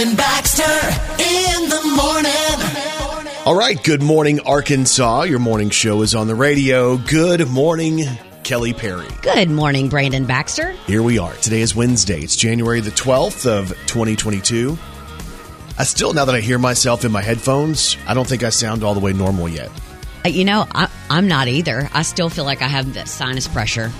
and Baxter in the morning. All right, good morning, Arkansas. Your morning show is on the radio. Good morning, Kelly Perry. Good morning, Brandon Baxter. Here we are. Today is Wednesday. It's January the 12th of 2022. I still, now that I hear myself in my headphones, I don't think I sound all the way normal yet. Uh, you know, I, I'm not either. I still feel like I have that sinus pressure.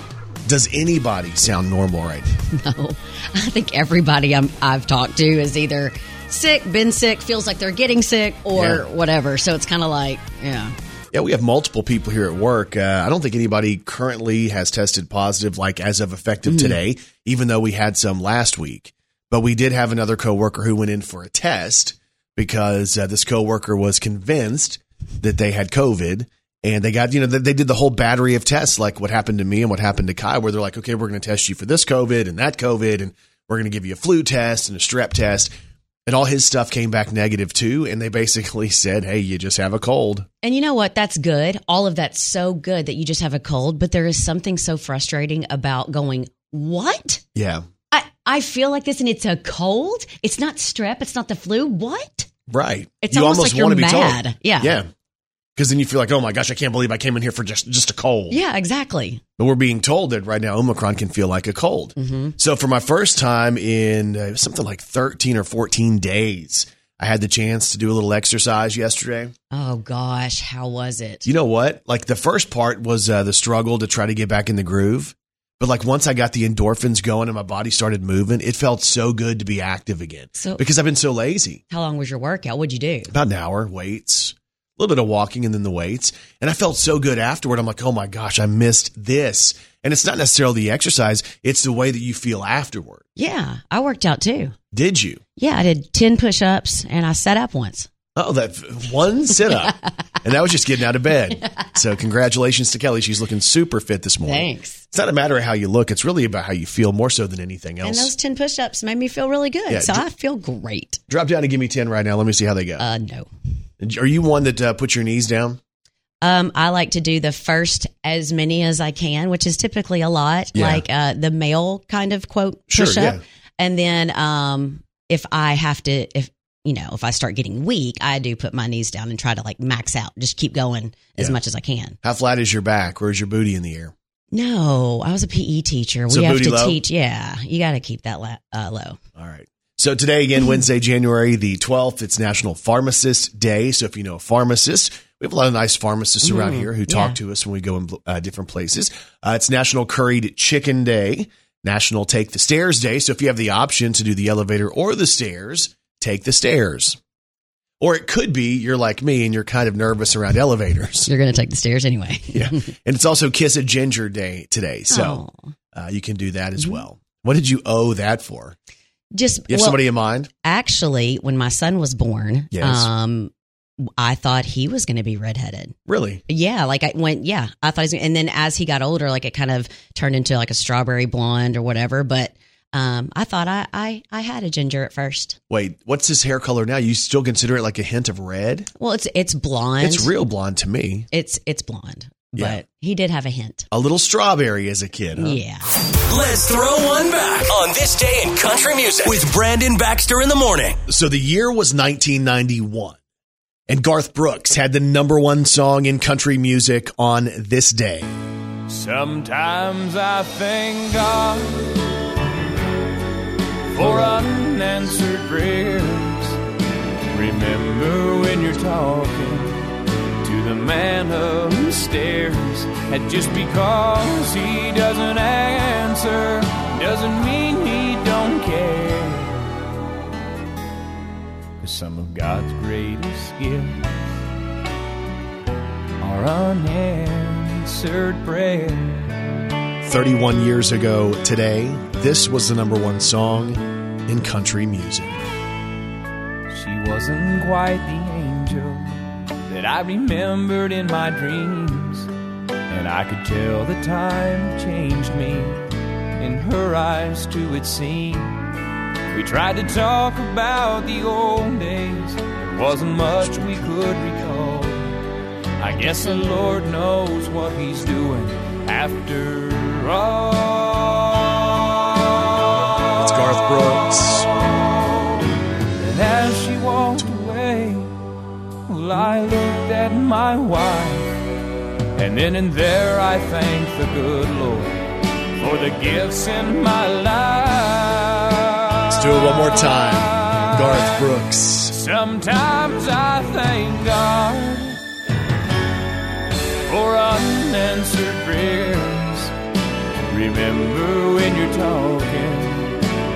Does anybody sound normal right? now? No, I think everybody I'm, I've talked to is either sick, been sick, feels like they're getting sick, or Yeah. whatever. So it's kind of like, yeah. Yeah, we have multiple people here at work. Uh, I don't think anybody currently has tested positive, like as of effective today, even though we had some last week. But we did have another coworker who went in for a test because uh, this coworker was convinced that they had COVID. And they got, you know, they they did the whole battery of tests, like what happened to me and what happened to Kai, where they're like, okay, we're going to test you for this COVID and that COVID, and we're going to give you a flu test and a strep test. And all his stuff came back negative too. And they basically said, hey, you just have a cold. And you know what? That's good. All of that's so good that you just have a cold, but there is something so frustrating about going, what? Yeah. I, I feel like this and it's a cold. It's not strep. It's not the flu. What? Right. It's almost like you're wanna be mad. told. Yeah. Yeah. Because then you feel like, oh my gosh, I can't believe I came in here for just, just a cold. Yeah, exactly. But we're being told that right now Omicron can feel like a cold. Mm-hmm. So for my first time in uh, something like 13 or 14 days, I had the chance to do a little exercise yesterday. Oh gosh, how was it? You know what? Like the first part was uh, the struggle to try to get back in the groove. But like once I got the endorphins going and my body started moving, it felt so good to be active again So- because I've been so lazy. How long was your workout? What'd you do? about an hour, weights, little bit of walking, and then the weights. And I felt so good afterward. I'm like, oh my gosh, I missed this. And it's not necessarily the exercise, it's the way that you feel afterward. Yeah, I worked out too. Did you? Yeah, I did 10 push ups and I sat up once. Oh, that one sit up. and that was just getting out of bed. So, congratulations to Kelly. She's looking super fit this morning. Thanks. It's not a matter of how you look, it's really about how you feel more so than anything else. And those 10 push ups made me feel really good. Yeah, so d- I feel great. Drop down and give me 10 right now. Let me see how they go. Uh, no. Are you one that uh, puts your knees down? Um, I like to do the first as many as I can, which is typically a lot, Yeah. like uh, the male kind of quote Sure, push up. yeah. And then um, if I have to, if you know, if I start getting weak, I do put my knees down and try to like max out, just keep going as Yeah. much as I can. How flat is your back? Where's your booty in the air? No, I was a PE teacher. So we have to low? teach. Yeah, you got to keep that la- uh, low. All right. So today, again, Wednesday, January the 12th, it's National Pharmacist Day. So if you know a pharmacist, we have a lot of nice pharmacists around here who talk yeah. to us when we go in uh, different places. Uh, it's National Curried Chicken Day, National Take the Stairs Day. So if you have the option to do the elevator or the stairs, take the stairs. Or it could be you're like me and you're kind of nervous around elevators. You're going to take the stairs anyway. Yeah. and it's also Kiss a Ginger Day today. So uh, you can do that as well. What did you owe that for? Just You have well, somebody in mind? actually, when my son was born, Yes. um, I thought he was going to be redheaded. Really? Yeah, like I went, yeah, I thought he was, and then as he got older, like it kind of turned into like a strawberry blonde or whatever. But um, I thought I, I I had a ginger at first. Wait, what's his hair color now? You still consider it like a hint of red? Well, it's it's blonde. It's real blonde to me. It's it's blonde, Yeah. but he did have a hint. A little strawberry as a kid, huh? Yeah. Let's throw one back on this day in country music with Brandon Baxter in the morning. So the year was 1991, and Garth Brooks had the number one song in country music on this day. Sometimes I thank God for unanswered prayers. Remember when you're talking to the man upstairs, and just because he doesn't answer doesn't mean he don't care. 'Cause some of God's greatest gifts are unanswered prayers. 31 years ago today, this was the number one song in country music. She wasn't quite the angel that I remembered in my dreams. And I could tell the time changed me. In her eyes, too, it seemed. We tried to talk about the old days. There wasn't much we could recall. I guess the Lord knows what He's doing after all. It's Garth Brooks. I looked at my wife. And then and there I thanked the good Lord for the gifts in my life. Let's do it one more time. Garth Brooks. Sometimes I thank God for unanswered prayers. Remember when you're talking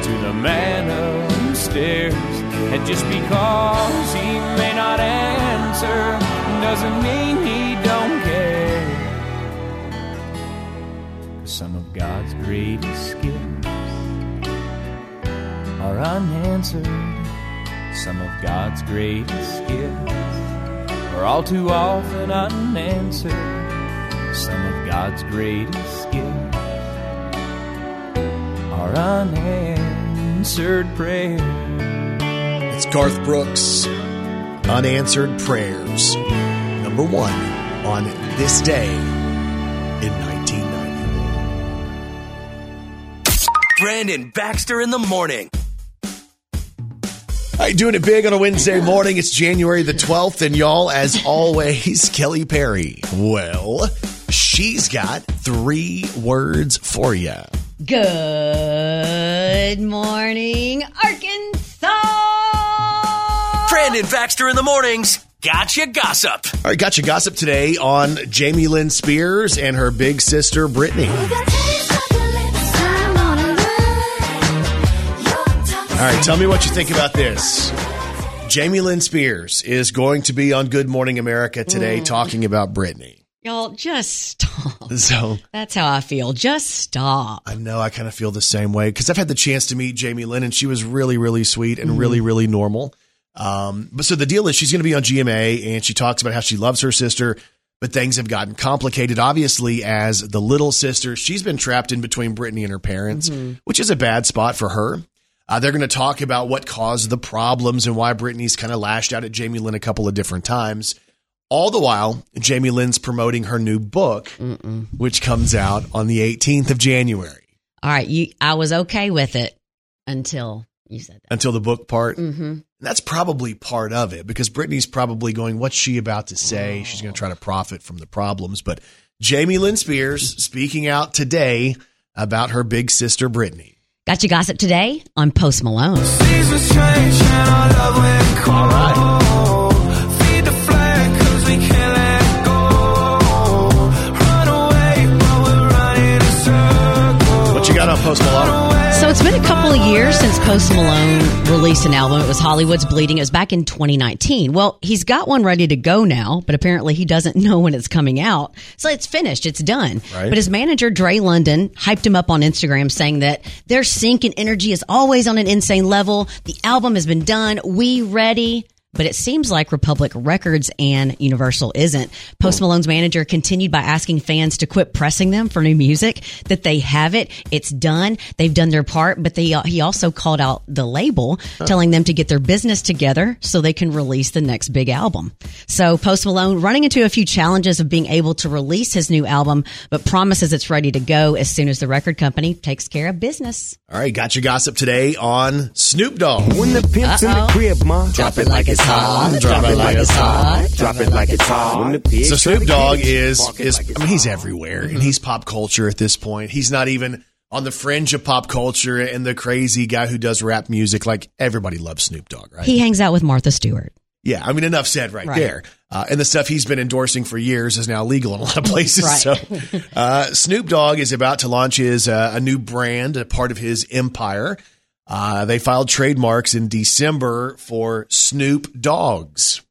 to the man upstairs, and just because he may not answer doesn't mean he don't care. Some of God's greatest gifts are unanswered. Some of God's greatest gifts are all too often unanswered. Some of God's greatest gifts are unanswered prayers. It's Garth Brooks. Unanswered Prayers. Number one on this day in 1990. Brandon Baxter in the morning. All right, doing it big on a Wednesday morning. It's January the 12th, and y'all, as always, Kelly Perry. Well, she's got three words for you. Good morning, Arkansas. Brandon Baxter in the mornings. Gotcha gossip. All right, Gotcha gossip today on Jamie Lynn Spears and her big sister, Britney. All right, tell me what you think about this. Jamie Lynn Spears is going to be on Good Morning America today mm. talking about Britney. Y'all, just stop. So That's how I feel. Just stop. I know I kind of feel the same way because I've had the chance to meet Jamie Lynn and she was really, really sweet and really, mm. really normal. Um, but so the deal is she's going to be on GMA and she talks about how she loves her sister, but things have gotten complicated. Obviously, as the little sister, she's been trapped in between Britney and her parents, which is a bad spot for her. Uh, they're going to talk about what caused the problems and why Britney's kind of lashed out at Jamie Lynn a couple of different times. All the while, Jamie Lynn's promoting her new book, which comes out on the 18th of January. All right, you. I was okay with it until you said that. Until the book part. Mm-hmm. That's probably part of it because Britney's probably going, What's she about to say? She's going to try to profit from the problems. But Jamie Lynn Spears speaking out today about her big sister, Britney. Got you gossip today on Post Malone. Seasons change and our love went cold. Feed the flag 'cause we can't let go. Run away, but we're running in circles. What you got on Post Malone? It's been a couple of years since Post Malone released an album. It was Hollywood's Bleeding. It was back in 2019. Well, he's got one ready to go now, but apparently he doesn't know when it's coming out. So it's finished. It's done. Right. But his manager, Dre London, hyped him up on Instagram saying that their sync and energy is always on an insane level. The album has been done. We ready. But it seems like Republic Records and Universal isn't. Post hmm. Malone's manager continued by asking fans to quit pressing them for new music, that they have it, it's done, they've done their part, but they, he also called out the label, telling them to get their business together so they can release the next big album. So Post Malone running into a few challenges of being able to release his new album, but promises it's ready to go as soon as the record company takes care of business. All right, got your gossip today on Snoop Dogg. When the pimp's in the crib, ma, drop it like it's hot. Drop it like it's hot. Drop it like it's hot. When the pigs So Snoop Dogg is it, is walk it is like it's I mean he's everywhere and he's pop culture at this point. He's not even on the fringe of pop culture and the crazy guy who does rap music. Like everybody loves Snoop Dogg, right? He hangs out with Martha Stewart. yeah, I mean enough said right, Right. there. Uh, and the stuff he's been endorsing for years is now legal in a lot of places. Right. So uh, Snoop Dogg is about to launch his uh, a new brand, a part of his empire. Uh, they filed trademarks in December for Snoop Doggs.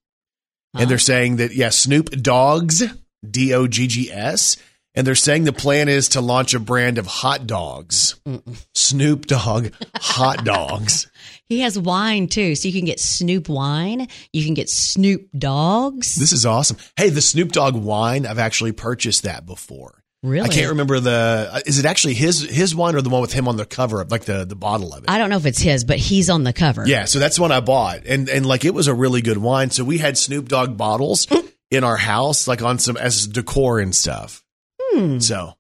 And they're saying that, yeah, Snoop Doggs, D O G G S. And they're saying the plan is to launch a brand of hot dogs. Snoop Dogg hot dogs. He has wine too, so you can get Snoop wine. You can get Snoop dogs. This is awesome. Hey, the Snoop Dogg wine, I've actually purchased that before. Really? I can't remember the, uh, is it actually his, his wine or the one with him on the cover of like the, the bottle of it? I don't know if it's his, but he's on the cover. Yeah, so that's the one I bought, and and like it was a really good wine. So we had Snoop Dogg bottles in our house, like on some as decor and stuff. Hmm, So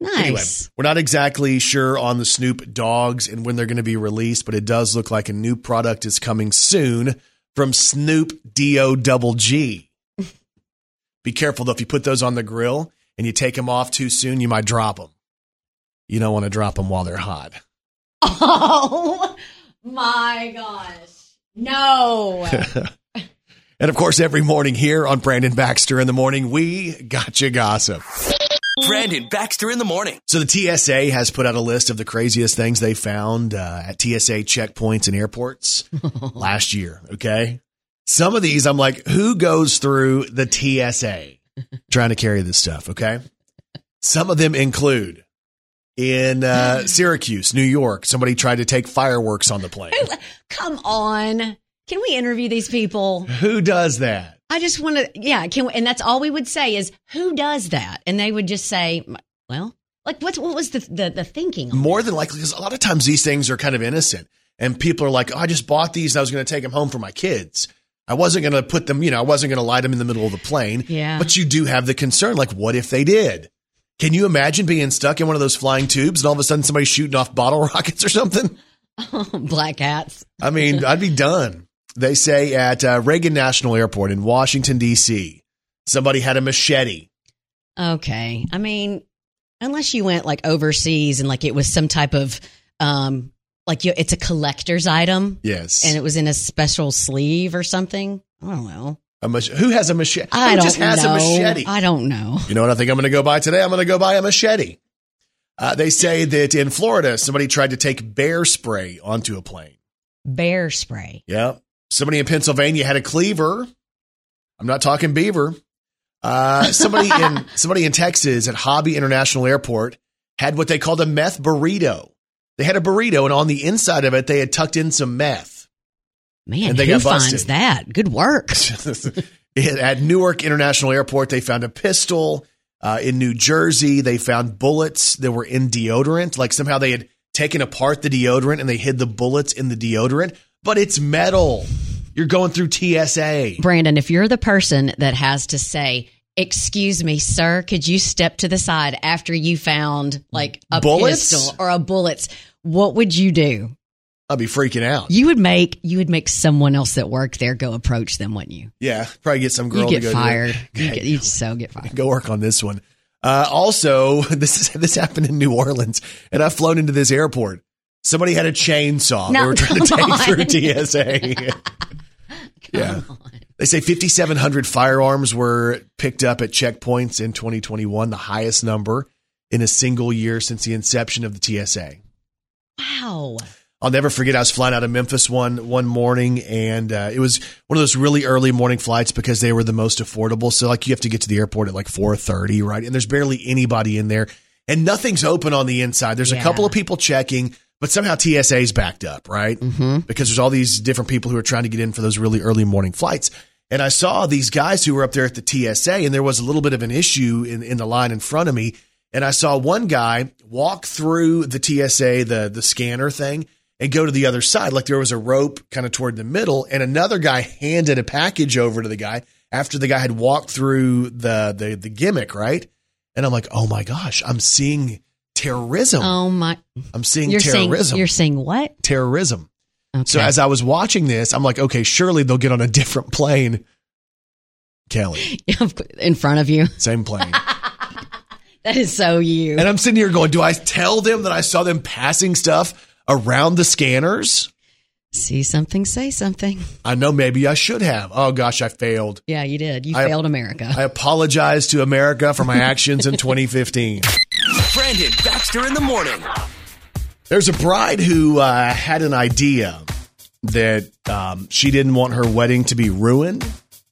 nice. anyway, we're not exactly sure on the Snoop Doggs and when they're going to be released, but it does look like a new product is coming soon from Snoop D O Double G. Be careful though. If you put those on the grill and you take them off too soon, you might drop them. You don't want to drop them while they're hot. Oh my gosh. No. And of course, every morning here on Brandon Baxter in the morning, we got you gossip. Brandon Baxter in the morning. So the TSA has put out a list of the craziest things they found uh, at TSA checkpoints and airports last year. Okay. Some of these, I'm like, who goes through the TSA trying to carry this stuff? Okay. Some of them include in uh, Syracuse, New York, somebody tried to take fireworks on the plane. Come on. Can we interview these people? Who does that? I just want to, yeah. Can we, and that's all we would say is who does that? And they would just say, well, like what? What was the the, the thinking? on More than likely, because a lot of times these things are kind of innocent, and people are like, oh, "I just bought these, and I was going to take them home for my kids. I wasn't going to put them, you know, I wasn't going to light them in the middle of the plane." Yeah. But you do have the concern, like, what if they did? Can you imagine being stuck in one of those flying tubes and all of a sudden somebody's shooting off bottle rockets or something? Black hats. I mean, I'd be done. They say at uh, Reagan National Airport in Washington D.C., somebody had a machete. Okay. I mean, unless you went like overseas and like it was some type of, um, like you, it's a collector's item Yes, and it was in a special sleeve or something. I don't know. a mach- who has a machete? I who don't just has know. a machete? I don't know. You know what I think I'm going to go buy today? I'm going to go buy a machete. Uh, they say that in Florida, somebody tried to take bear spray onto a plane. Bear spray. Yeah. Somebody in Pennsylvania had a cleaver. I'm not talking beaver. Uh, somebody in somebody in Texas at Hobby International Airport had what they called a meth burrito. They had a burrito, and on the inside of it, they had tucked in some meth. Man, And they who finds that? Good work. at Newark International Airport, they found a pistol. Uh, in New Jersey, they found bullets that were in deodorant. Like somehow they had taken apart the deodorant and they hid the bullets in the deodorant, but it's metal. You're going through TSA. Brandon, if you're the person that has to say, Excuse me, sir, could you step to the side after you found like a Bullets? pistol or a bullets? What would you do? I'd be freaking out. You would make you would make someone else that worked there go approach them, wouldn't you? Yeah, probably get some girl You to get go do it. fired. You get you so get fired. go work on this one. Uh, also, this is this happened in New Orleans, and I've flown into this airport. Somebody had a chainsaw. they were trying to take through TSA. yeah. They say 5,700 firearms were picked up at checkpoints in 2021, the highest number in a single year since the inception of the TSA. Wow. I'll never forget. I was flying out of Memphis one one morning, and uh, it was one of those really early morning flights because they were the most affordable. So, like, you have to get to the airport at like four thirty, right? And there's barely anybody in there, and nothing's open on the inside. There's a couple of people checking, but somehow TSA's backed up, right? Mm-hmm. Because there's all these different people who are trying to get in for those really early morning flights. And I saw these guys who were up there at the TSA, and there was a little bit of an issue in, in the line in front of me. And I saw one guy walk through the TSA, the the scanner thing, and go to the other side. Like there was a rope kind of toward the middle, and another guy handed a package over to the guy after the guy had walked through the the, the gimmick, right? And I'm like, oh my gosh, I'm seeing terrorism. Oh my I'm seeing you're saying terrorism. you're seeing what? terrorism. Okay. So as I was watching this, I'm like, okay, surely they'll get on a different plane. Kelly, in front of you. same plane. That is so you. and I'm sitting here going, do I tell them that I saw them passing stuff around the scanners? See something, say something. I know maybe I should have. Oh gosh, I failed. Yeah, you did. You I- failed America. I apologize to America for my actions in 2015. Brandon Baxter in the morning. There's a bride who uh, had an idea that um, she didn't want her wedding to be ruined.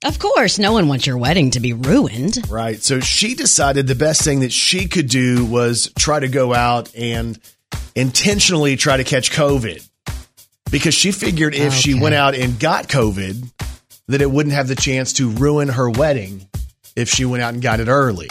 of course, no one wants your wedding to be ruined. Right. So she decided the best thing that she could do was try to go out and intentionally try to catch COVID because she figured if she went out and got COVID, that it wouldn't have the chance to ruin her wedding if she went out and got it early.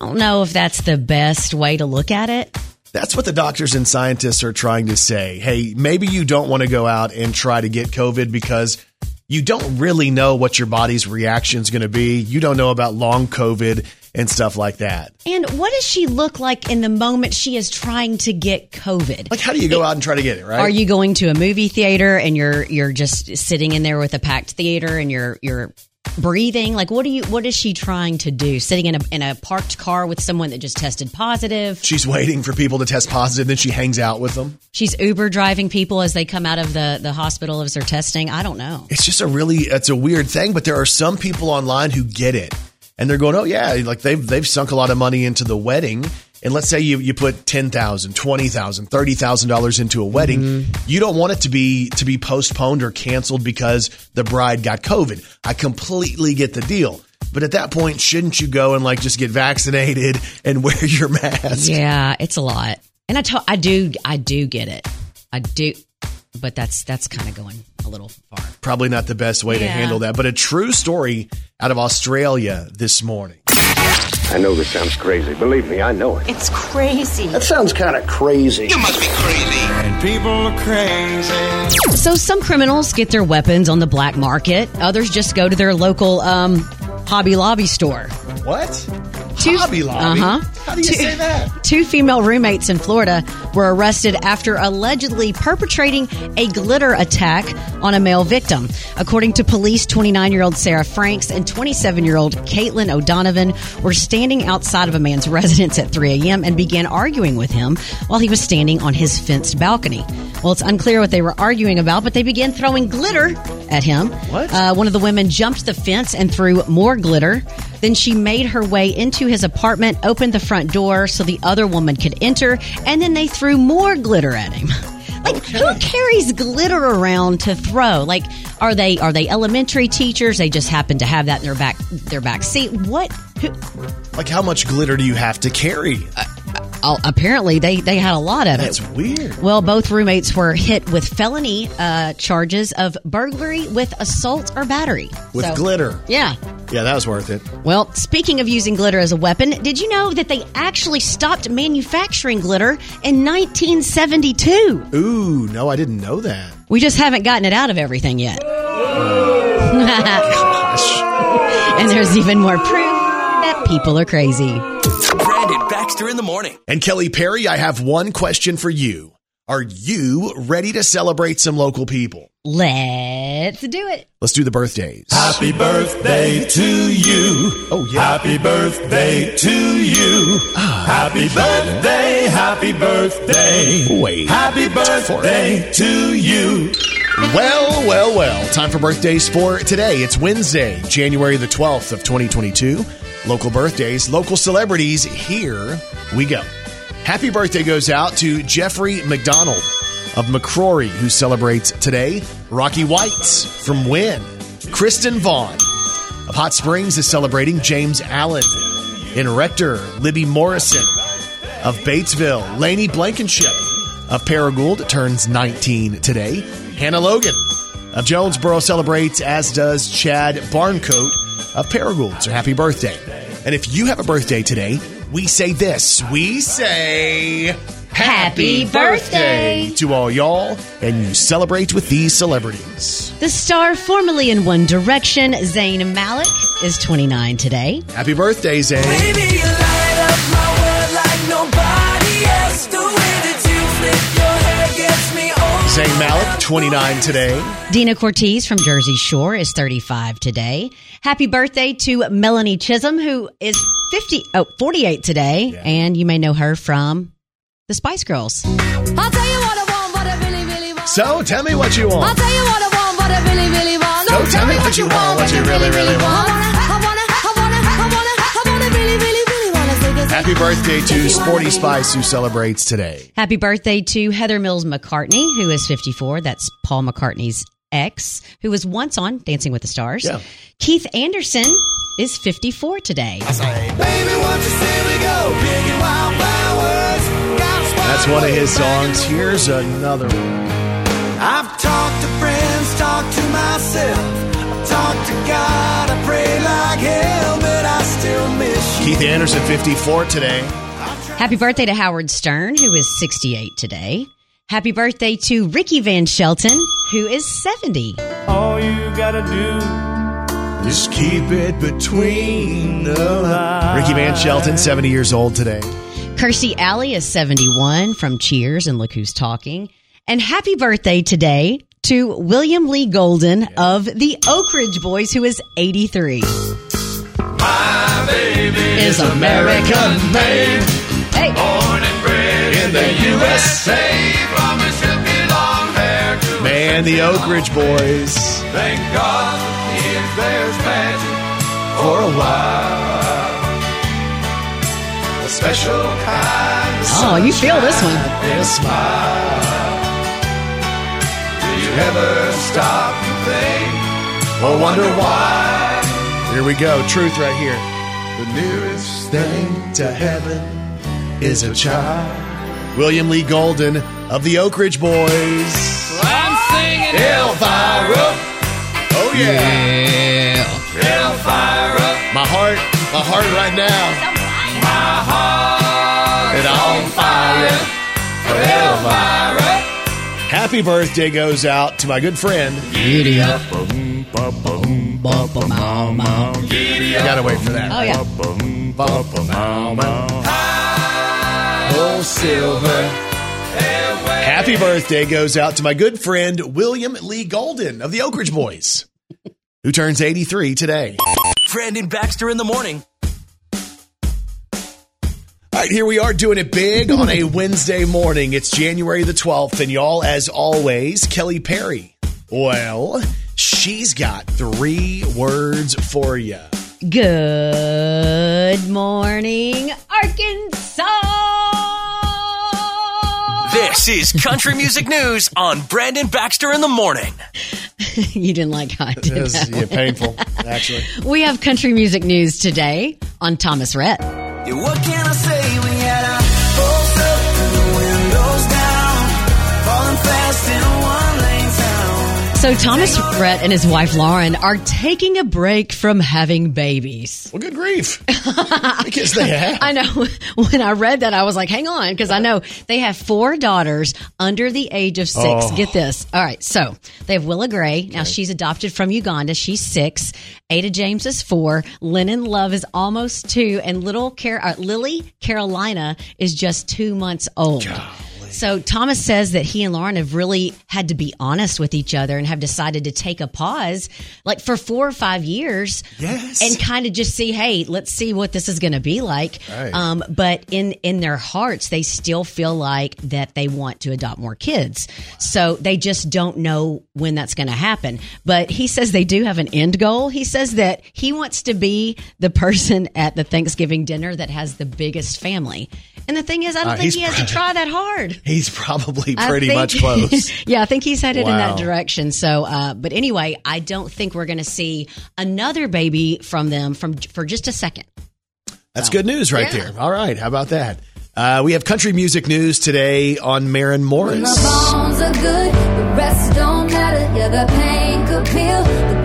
I don't know if that's the best way to look at it. That's what the doctors and scientists are trying to say. Hey, maybe you don't want to go out and try to get COVID because you don't really know what your body's reaction is going to be. You don't know about long COVID and stuff like that. And what does she look like in the moment she is trying to get COVID? Like, how do you go out and try to get it, right? Are you going to a movie theater and you're you're just sitting in there with a packed theater and you're you're breathing? Like, what do you? What is she trying to do? Sitting in a in a parked car with someone that just tested positive. She's waiting for people to test positive, then she hangs out with them. She's Uber driving people as they come out of the the hospital as they're testing. I don't know. It's just a really it's a weird thing, but there are some people online who get it. And they're going, "Oh yeah, like they've they've sunk a lot of money into the wedding." And let's say you, you put ten thousand, twenty thousand, thirty thousand dollars $20,000, $30,000 into a wedding. Mm-hmm. You don't want it to be to be postponed or canceled because the bride got COVID. I completely get the deal. But at that point, shouldn't you go and like just get vaccinated and wear your mask? Yeah, it's a lot, and I do I do get it. I do, but that's that's kind of going a little far. Probably not the best way to handle that, but a true story out of Australia this morning. I know this sounds crazy. Believe me, I know it. It's crazy. That sounds kind of crazy. You must be crazy. And people are crazy. So some criminals get their weapons on the black market. Others just go to their local um, Hobby Lobby store. What? Two- Hobby Lobby? Uh-huh. How do you Two- say that? Two female roommates in Florida were arrested after allegedly perpetrating a glitter attack on a male victim. According to police, 29 year old Sarah Franks and 27 year old Caitlin O'Donovan were standing outside of a man's residence at 3 a.m. and began arguing with him while he was standing on his fenced balcony. Well, it's unclear what they were arguing about, but they began throwing glitter at him. What? Uh, one of the women jumped the fence and threw more glitter. Then she made her way into his apartment, opened the front door so the other woman could enter, and then they threw more glitter at him. Like who carries glitter around to throw? Like are they are they elementary teachers? They just happen to have that in their back their back seat. What? Who, Like, how much glitter do you have to carry? oh, apparently they they had a lot of That's it. That's weird. Well, both roommates were hit with felony uh, charges of burglary with assault or battery With So- glitter. Yeah. Yeah, that was worth it. Well, speaking of using glitter as a weapon, did you know that they actually stopped manufacturing glitter in 1972? Ooh, no, I didn't know that. We just haven't gotten it out of everything yet. and there's even more proof that people are crazy. Brandon Baxter in the morning. And Kelly Perry, I have one question for you. Are you ready to celebrate some local people? Let's do it. Let's do the birthdays. Happy birthday to you. Oh, yeah. Happy birthday to you. Ah. Happy birthday, happy birthday. Wait. Happy birthday to you. Well, well, well. Time for birthdays for today. It's Wednesday, January the 12th of 2022. Local birthdays, local celebrities. Here we go. Happy birthday goes out to Jeffrey McDonald of McCrory, who celebrates today. Rocky Whites from Wynne. Kristen Vaughn of Hot Springs is celebrating James Allen. In Rector, Libby Morrison of Batesville. Laney Blankenship of Paragould turns 19 today. Hannah Logan of Jonesboro celebrates, as does Chad Barncoat of Paragould. So happy birthday. And if you have a birthday today, we say this. We say Happy birthday. to all y'all, and you celebrate with these celebrities. The star formerly in One Direction, Zayn Malik, is 29 today. Happy birthday, Zayn. Me over. Malik, 29 today. Deena Cortese from Jersey Shore is 35 today. Happy birthday to Melanie Chisholm, who is 50, oh, 48 today. And you may know her from the Spice Girls. I'll tell you what I want, what I really, really want. So tell me what you want. I'll want. tell you what I want, what I really, really want. So tell me what you want, what you really, really want. I want. wanna, I wanna, I wanna, I wanna, I wanna really, really, Happy birthday to Sporty Spice, who celebrates today. Happy birthday to Heather Mills McCartney, who is 54. That's Paul McCartney's ex, who was once on Dancing with the Stars. Yeah. Keith Anderson is 54 today. Baby, what you say we go? Big and wild flowers. Got a That's one of his songs. Here's another one. I've talked to friends, talked to myself. I've talked to God, I pray like hell, Keith Anderson, 54 today. Happy birthday to Howard Stern, who is 68 today. Happy birthday to Ricky Van Shelton, who is 70. All you gotta do is keep it between the lines. Ricky Van Shelton, 70 years old today. Kirstie Alley is 71 from Cheers and Look Who's Talking. And happy birthday today to William Lee Golden of the Oak Ridge Boys, who is 83. My baby Is American made Hey, born and bred in the USA. From his silky long hair to Man, the Oak Ridge Boys Thank God he is there's magic for a while. a special kind of oh, you feel this one. They smile. Do you ever stop and think or wonder why. Here we go. Truth right here. the nearest Thing to heaven is a child. William Lee Golden of the Oak Ridge Boys. I'm singing Elvira. Oh yeah. Hellfire My heart, my heart right now. my heart It on fire. Hellfire Happy birthday goes out to my good friend. Giddy up. Bump 'em out, mouth. I gotta wait for that. Oh, yeah. Oh, silver. Happy birthday goes out to my good friend William Lee Golden of the Oak Ridge Boys, who turns 83 today. Brandon Baxter in the morning. All right, here we are doing it big on a Wednesday morning. It's January the 12th, and y'all, as always, Kelly Perry. Well, she's got three words for you. Good morning, Arkansas. This is Country Music News on Brandon Baxter in the morning. you didn't like how I did It was that. yeah, painful, actually. We have country music news today on Thomas Rhett. What can I say? We had our windows down, falling fast. So Thomas Rhett and his wife Lauren are taking a break from having babies. Well, good grief. because they have. I know when I read that, I was like, hang on, because I know they have four daughters under the age of six. Oh. Get this. All right. So they have Willa Gray. Now she's adopted from Uganda. She's six. Ada James is four. Lennon Love is almost two. And little Car- uh, Lily Carolina is just two months old. So Thomas says that he and Lauren have really had to be honest with each other and have decided to take a pause, like for four or five years, Yes. and kind of just see, hey, let's see what this is going to be like. Right. Um, but in in their hearts, they still feel like that they want to adopt more kids. So they just don't know when that's going to happen. But he says they do have an end goal. He says that he wants to be the person at the Thanksgiving dinner that has the biggest family. And the thing is, I don't Uh, think he has to try that hard. He's probably pretty think- much close. yeah, I think he's headed in that direction. So, uh, but anyway, I don't think we're going to see another baby from them from for just a second. That's good news right Yeah. there. All right. How about that? Uh, we have country music news today on Maren Morris.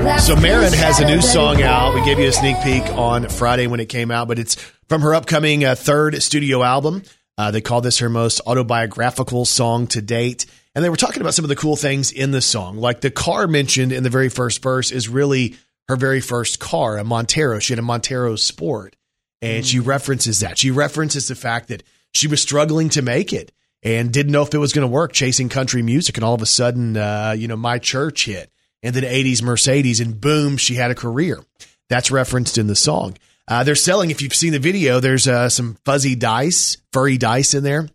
So Maren has a new song out. We gave you a sneak peek on Friday when it came out, but it's from her upcoming uh, third studio album. Uh, they call this her most autobiographical song to date. And they were talking about some of the cool things in the song. Like the car mentioned in the very first verse is really her very first car, a Montero. She had a Montero Sport. And she references that. She references the fact that she was struggling to make it and didn't know if it was going to work chasing country music. And all of a sudden, uh, you know, my church hit and then 80s Mercedes and boom, she had a career. That's referenced in the song. Uh, they're selling, if you've seen the video, there's uh, some fuzzy dice, furry dice in there.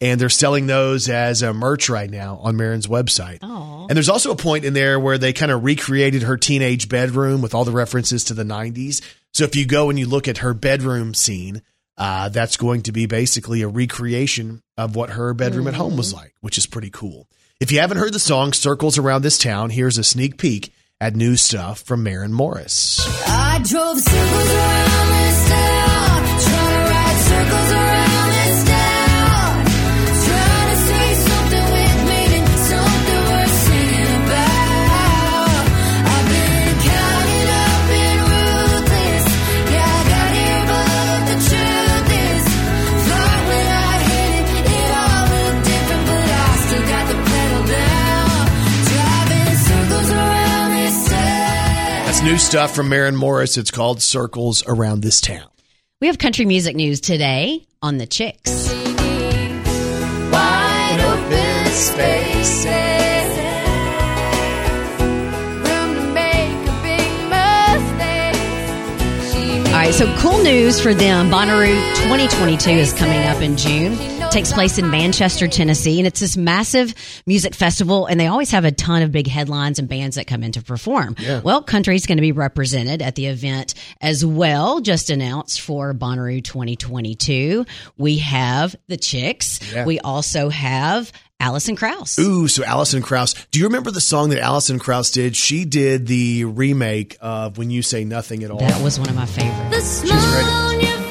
And they're selling those as a merch right now on Maren's website. Aw. And there's also a point in there where they kind of recreated her teenage bedroom with all the references to the 90s. So if you go and you look at her bedroom scene, uh, that's going to be basically a recreation of what her bedroom at home was like, which is pretty cool. If you haven't heard the song Circles Around This Town, here's a sneak peek at new stuff from Maren Morris. stuff from Maren Morris. It's called Circles Around This Town. We have country music news today on the Chicks. Wide open spaces. All right, so cool news for them. Bonnaroo 2022 is coming up in June. Takes place in Manchester, Tennessee, and it's this massive music festival. And they always have a ton of big headlines and bands that come in to perform. Well, country's going to be represented at the event as well. Just announced for Bonnaroo 2022, we have the Chicks. Yeah. We also have Alison Krauss. Ooh, so Alison Krauss. Do you remember the song that Alison Krauss did? She did the remake of When You Say Nothing at All. That was one of my favorites. The smile great.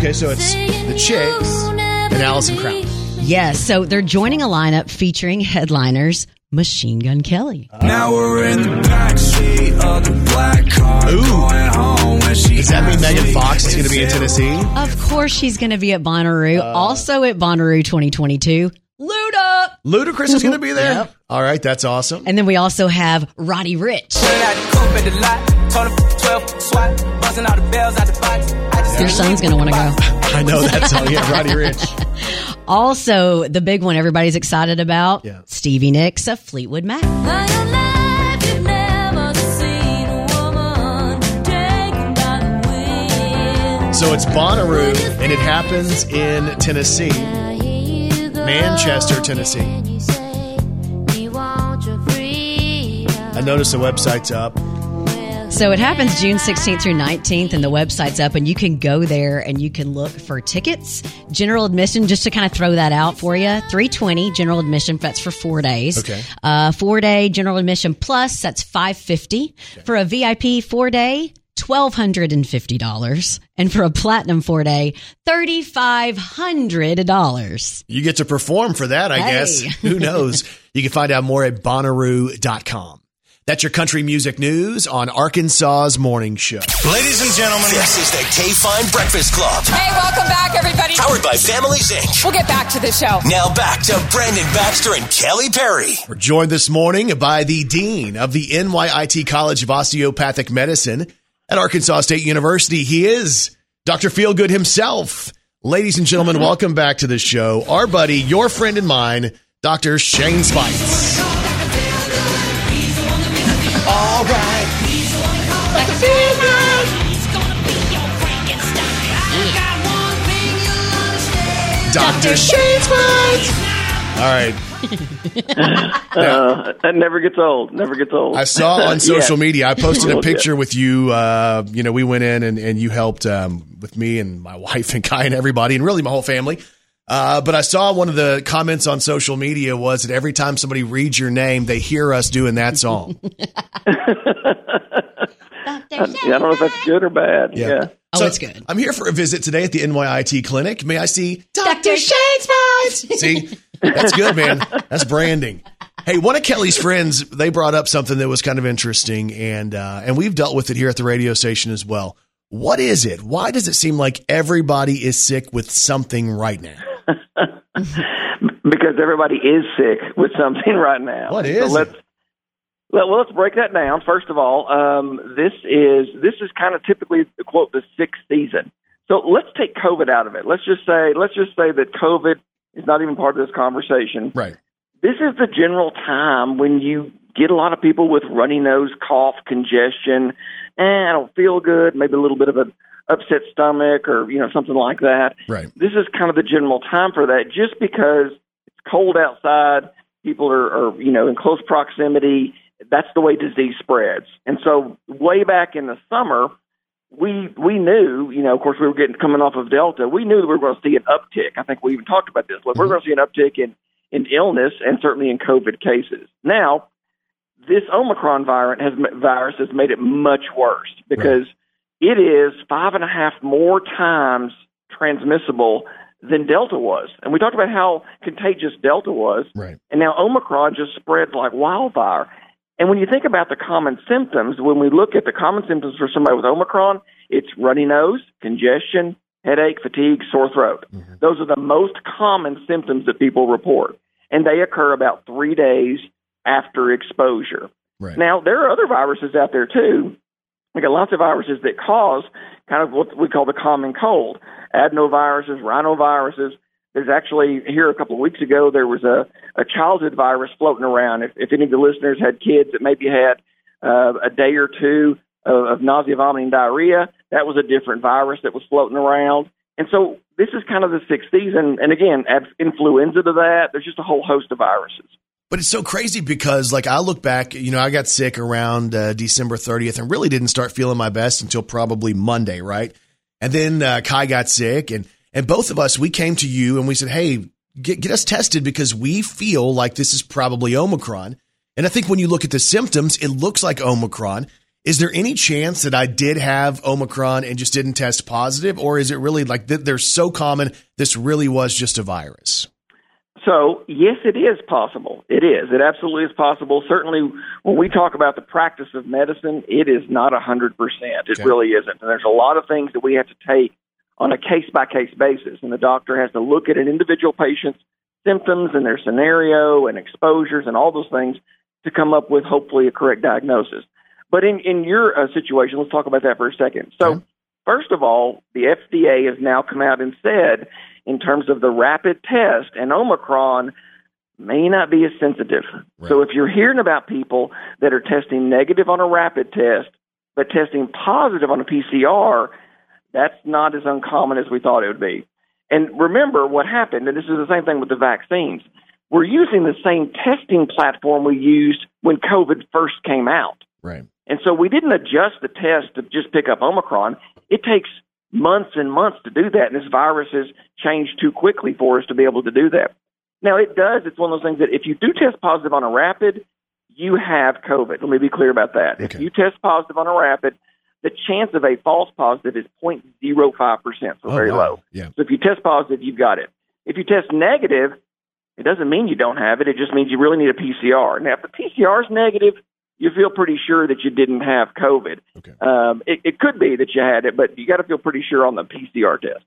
Okay, so it's the Chicks and Alison leave Krauss. Yes, so they're joining a lineup featuring headliners Machine Gun Kelly. Now we're in the backseat of the black car. Ooh. Going home when she Does that mean Megan. Fox is going to be in Tennessee? Of course, she's going to be at Bonnaroo. Uh, also at Bonnaroo 2022, Luda. Ludacris is going to be there? Yep. All right, that's awesome. And then we also have Roddy Ricch. Pulling out the coupe at the lot. Told him 12 swat. Buzzing all the bells out the box. I just Your son's going to want to go. I know that song. Yeah, Roddy Ricch. Also, the big one everybody's excited about, Yeah. Stevie Nicks of Fleetwood Mac. By your life, you've never seen a woman taken by the wind. So it's Bonnaroo, and it happens in Tennessee. Manchester, Tennessee. I noticed the website's up. So it happens June 16th through 19th, and the website's up, and you can go there and you can look for tickets. General admission, just to kind of throw that out for you, 320 general admission. That's for four days. Okay. Uh, four day general admission plus, that's 550 For a VIP four day, $1,250. And for a platinum four day, $3,500. You get to perform for that, I Hey. guess. Who knows? You can find out more at Bonnaroo.com. That's your country music news on Arkansas's Morning Show. Ladies and gentlemen, this is the K Fine Breakfast Club. Hey, welcome back, everybody. Powered by Families Inc. We'll get back to the show. Now back to Brandon Baxter and Kelly Perry. We're joined this morning by the Dean of the NYIT College of Osteopathic Medicine at Arkansas State University. He is Dr. Feelgood himself. Ladies and gentlemen, welcome back to the show. Our buddy, your friend and mine, Dr. Shane Speights. All right. He's the one called like Frankenstein. He's gonna be your Frankenstein. I got one thing you'll understand. Dr. Shane Speights. All right. Uh, that never gets old. Never gets old. I saw on social Yeah. media. I posted a Well, picture with you. Uh, you know, we went in and, and you helped um, with me and my wife and Kai and everybody, and really my whole family. Uh, but I saw one of the comments on social media was that every time somebody reads your name, they hear us doing that song. Yeah, I don't know if that's good or bad. Yeah. Oh, So it's good. I'm here for a visit today at the NYIT clinic. May I see Dr. Shane Speights? see, that's good, man. That's branding. Hey, one of Kelly's friends, they brought up something that was kind of interesting, and uh, and we've dealt with it here at the radio station as well. What is it? Why does it seem like everybody is sick with something right now? Because everybody is sick with something right now. What is So let's, let- well, let's break that down. First of all, um, this is this is kind of typically quote the sixth season. So let's take COVID out of it. Let's just say let's just say that COVID is not even part of this conversation. Right. this is the general time when you get a lot of people with runny nose, cough, congestion, and I don't feel good, maybe a little bit of an upset stomach or you know something like that. Right. This is kind of the general time for that, just because it's cold outside, people are, are you know in close proximity. That's the way disease spreads, and so way back in the summer, we we knew, you know, of course, we were getting coming off of Delta. We knew that we were going to see an uptick. I think we even talked about this. Look, we're mm-hmm. going to see an uptick in in illness and certainly in COVID cases. Now, this Omicron virus has virus has made it much worse because it is five and a half more times transmissible than Delta was. And we talked about how contagious Delta was. Right. And now Omicron just spreads like wildfire. And when you think about the common symptoms, when we look at the common symptoms for somebody with Omicron, it's runny nose, congestion, headache, fatigue, sore throat. Mm-hmm. Those are the most common symptoms that people report. And they occur about three days after exposure. Right. Now, there are other viruses out there too. We got lots of viruses that cause kind of what we call the common cold adenoviruses, rhinoviruses. There's actually here a couple of weeks ago there was a, a childhood virus floating around. If, if any of the listeners had kids that maybe had uh, a day or two of, of nausea, vomiting, diarrhea, that was a different virus that was floating around. And so this is kind of the sixth season. And again, add influenza to that. There's just a whole host of viruses. But it's so crazy because, like, I look back, you know, I got sick around uh, December 30th and really didn't start feeling my best until probably Monday, right? And then uh, Kai got sick, and and both of us, we came to you and we said, hey, get, get us tested because we feel like this is probably Omicron. And I think when you look at the symptoms, it looks like Omicron. Is there any chance that I did have Omicron and just didn't test positive? Or is it really like they're so common, this really was just a virus? So, yes, it is possible. It is. It absolutely is possible. Certainly, when we talk about the practice of medicine, it is not a 100%. It Okay. really isn't. And there's a lot of things that we have to take on a case by case basis. And the doctor has to look at an individual patient's symptoms and their scenario and exposures and all those things to come up with hopefully a correct diagnosis. But in, in your uh, situation, let's talk about that for a second. So, Okay. first of all, the FDA has now come out and said, in terms of the rapid test and Omicron, may not be as sensitive. So if you're hearing about people that are testing negative on a rapid test, but testing positive on a PCR, that's not as uncommon as we thought it would be. And remember what happened, and this is the same thing with the vaccines. We're using the same testing platform we used when COVID first came out. Right. And so we didn't adjust the test to just pick up Omicron. It takes months and months to do that, and this virus has changed too quickly for us to be able to do that. Now, it does. It's one of those things that if you do test positive on a rapid, you have COVID. Let me be clear about that. If you test positive on a rapid, the chance of a false positive is 0.05%, so oh, very wow. low. Yeah. So if you test positive, you've got it. If you test negative, it doesn't mean you don't have it. It just means you really need a PCR. Now, if the PCR is negative, you feel pretty sure that you didn't have COVID. Okay. Um, it, it could be that you had it, but you got to feel pretty sure on the PCR test.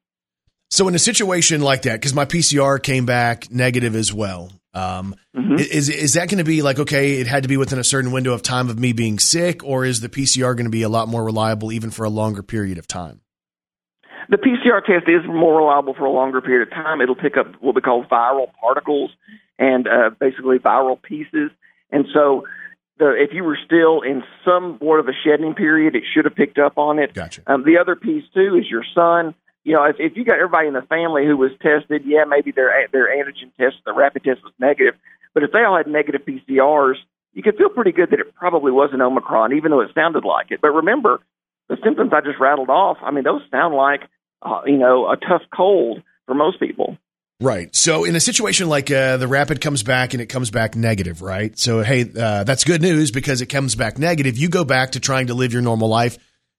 So in a situation like that, because my PCR came back negative as well, um, Mhm. is is that going to be like okay? It had to be within a certain window of time of me being sick, or is the PCR going to be a lot more reliable even for a longer period of time? The PCR test is more reliable for a longer period of time. It'll pick up what we call viral particles and uh, basically viral pieces. And so, the, if you were still in some sort of a shedding period, it should have picked up on it. Gotcha. Um, the other piece too is your son. You know, if, if you got everybody in the family who was tested, yeah, maybe their their antigen test, the rapid test was negative. But if they all had negative PCRs, you could feel pretty good that it probably wasn't Omicron, even though it sounded like it. But remember, the symptoms I just rattled off. I mean, those sound like uh, you know a tough cold for most people. Right. So in a situation like uh, the rapid comes back and it comes back negative, right? So hey, uh, that's good news because it comes back negative. You go back to trying to live your normal life,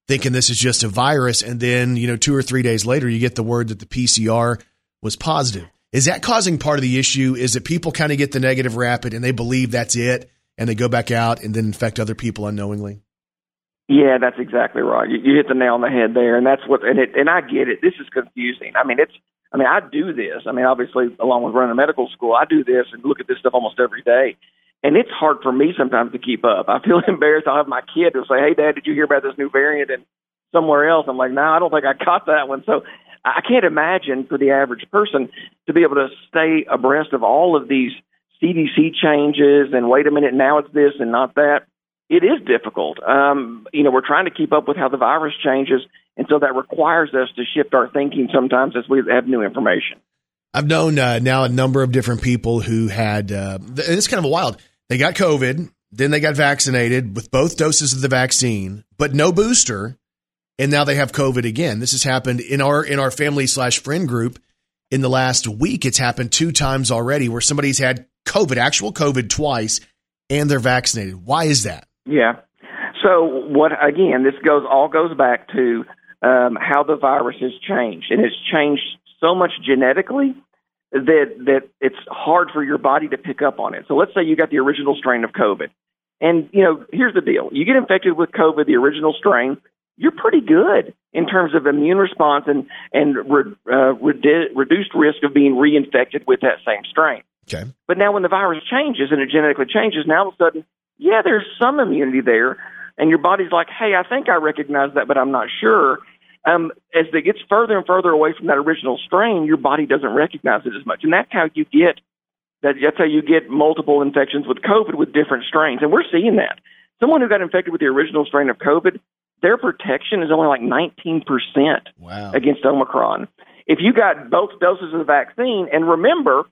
thinking this is just a virus, and then you know two or three days later you get the word that the PCR was positive. Is that causing part of the issue? Is that people kind of get the negative rapid and they believe that's it, and they go back out and then infect other people unknowingly? Yeah, that's exactly right. You, you hit the nail on the head there, and that's what. And it, and I get it. This is confusing. I mean, it's. I mean, I do this. I mean, obviously, along with running medical school, I do this and look at this stuff almost every day. And it's hard for me sometimes to keep up. I feel embarrassed. I'll have my kid who'll say, "Hey, Dad, did you hear about this new variant?" And somewhere else, I'm like, "No, I don't think I caught that one." So I can't imagine for the average person to be able to stay abreast of all of these CDC changes and wait a minute, now it's this and not that. It is difficult. Um, you know, we're trying to keep up with how the virus changes, and so that requires us to shift our thinking sometimes as we have new information. I've known uh, now a number of different people who had, uh, and it's kind of a wild. They got COVID, then they got vaccinated with both doses of the vaccine, but no booster, and now they have COVID again. This has happened in our in our family slash friend group in the last week. It's happened two times already where somebody's had COVID, actual COVID twice, and they're vaccinated. Why is that? Yeah. So what again? This goes all goes back to um, how the virus has changed, and it's changed so much genetically that that it's hard for your body to pick up on it. So let's say you got the original strain of COVID, and you know here's the deal: you get infected with COVID, the original strain, you're pretty good in terms of immune response and and re, uh, redu- reduced risk of being reinfected with that same strain. Okay. But now when the virus changes and it genetically changes, now all of a sudden, yeah, there's some immunity there, and your body's like, hey, I think I recognize that, but I'm not sure. um, as it gets further and further away from that original strain, your body doesn't recognize it as much, and that's how you get that. That's how you get multiple infections with COVID with different strains, and we're seeing that. Someone who got infected with the original strain of COVID, their protection is only like 19 percent Wow. against Omicron. If you got both doses of the vaccine, and remember,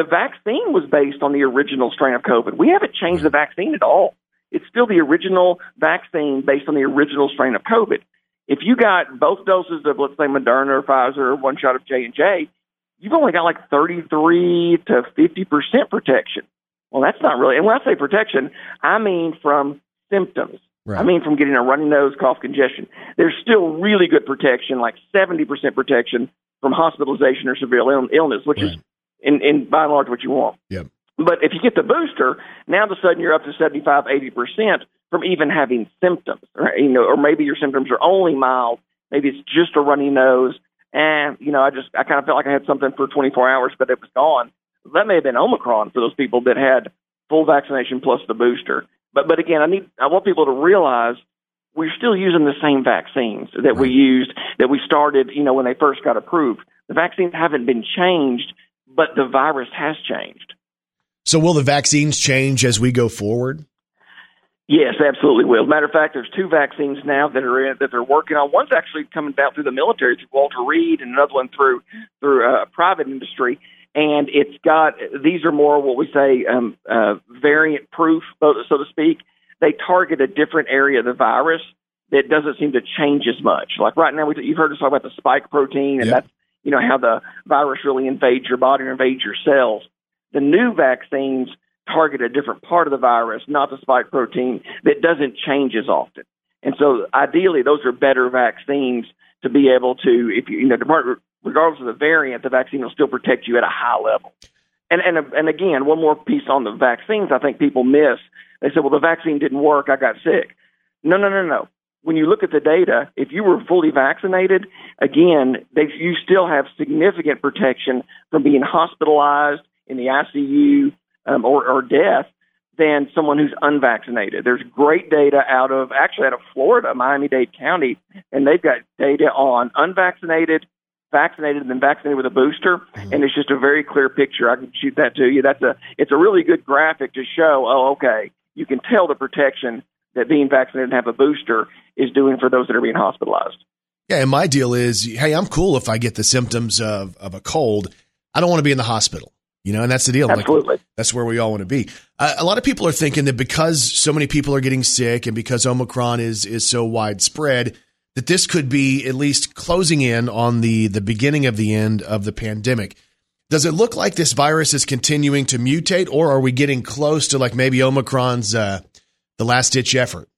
the vaccine was based on the original strain of COVID. We haven't changed the vaccine at all. It's still the original vaccine based on the original strain of COVID. If you got both doses of, let's say, Moderna or Pfizer or one shot of J and J, you've only got like 33 to 50 percent protection. Well, that's not really. And when I say protection, I mean from symptoms. Right. I mean from getting a runny nose, cough, congestion. There's still really good protection, like 70 percent protection from hospitalization or severe illness, which is Right. In, in by and large what you want. Yep. But if you get the booster, now all of a sudden you're up to 75, 80 percent from even having symptoms, right? You know, or maybe your symptoms are only mild. Maybe it's just a runny nose, and you know, I just I kind of felt like I had something for 24 hours, but it was gone. That may have been Omicron for those people that had full vaccination plus the booster. But but again, I need I want people to realize we're still using the same vaccines that we used that we started, you know, when they first got approved. The vaccines haven't been changed, but the virus has changed. So will the vaccines change as we go forward? Yes, absolutely will. Matter of fact, there's two vaccines now that are in, that they're working on. One's actually coming out through the military through Walter Reed, and another one through through uh, a private industry. And it's got these are more what we say um, uh, variant proof, so so to speak. They target a different area of the virus that doesn't seem to change as much. Like right now, we, you've heard us talk about the spike protein, and Yep. that's you know how the virus really invades your body or invades your cells. The new vaccines target a different part of the virus, not the spike protein, that doesn't change as often. And so, ideally, those are better vaccines to be able to, if you, you know, regardless of the variant, the vaccine will still protect you at a high level. And and and again, one more piece on the vaccines, I think people miss. They said, "Well, the vaccine didn't work. I got sick." No, no, no, no. When you look at the data, if you were fully vaccinated, again, they, you still have significant protection from being hospitalized in the ICU um, or, or death than someone who's unvaccinated. There's great data out of actually out of Florida, Miami Dade County, and they've got data on unvaccinated, vaccinated, and then vaccinated with a booster, and it's just a very clear picture. I can shoot that to you. That's a it's a really good graphic to show. Oh, okay, you can tell the protection that being vaccinated and have a booster is doing for those that are being hospitalized. Yeah, and my deal is, hey, I'm cool if I get the symptoms of, of a cold. I don't want to be in the hospital, you know, and that's the deal. Like, Absolutely. that's where we all want to be. Uh, a lot of people are thinking that because so many people are getting sick and because Omicron is is so widespread, that this could be at least closing in on the the beginning of the end of the pandemic. Does it look like this virus is continuing to mutate, or are we getting close to like maybe Omicron's uh, the last ditch effort?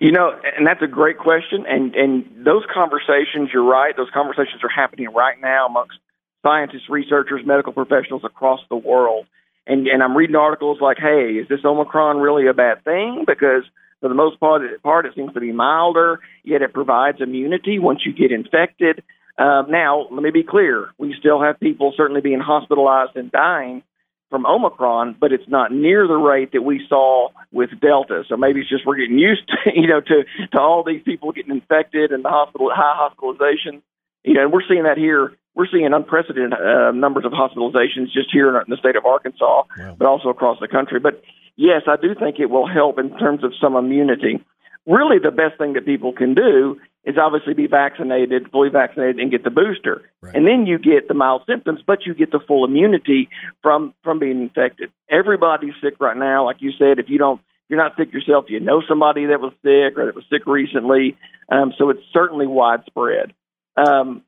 You know, and that's a great question. And and those conversations, you're right. Those conversations are happening right now amongst scientists, researchers, medical professionals across the world. And and I'm reading articles like, "Hey, is this Omicron really a bad thing?" Because for the most part, part it seems to be milder, yet it provides immunity once you get infected. Uh, now, let me be clear: we still have people certainly being hospitalized and dying from Omicron, but it's not near the rate that we saw with Delta. So maybe it's just we're getting used to, you know, to to all these people getting infected and the hospital high hospitalization. You know, and we're seeing that here. We're seeing unprecedented uh, numbers of hospitalizations just here in the state of Arkansas, but also across the country. But yes, I do think it will help in terms of some immunity. Really, the best thing that people can do is obviously be vaccinated, fully vaccinated, and get the booster, and then you get the mild symptoms, but you get the full immunity from from being infected. Everybody's sick right now, like you said. If you don't, you're not sick yourself, you know somebody that was sick or that was sick recently. Um, so it's certainly widespread. Um,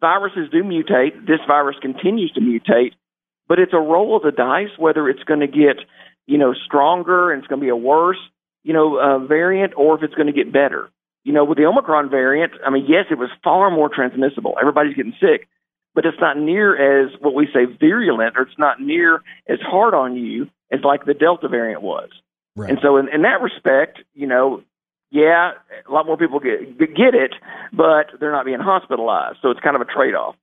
viruses do mutate. This virus continues to mutate, but it's a roll of the dice whether it's going to get, you know, stronger and it's going to be a worse, you know, uh, variant or if it's going to get better. You know, with the Omicron variant, I mean, yes, it was far more transmissible. Everybody's getting sick, but it's not near as what we say virulent, or it's not near as hard on you as like the Delta variant was. Right. And so, in, in that respect, you know, yeah, a lot more people get get it, but they're not being hospitalized. So it's kind of a trade off.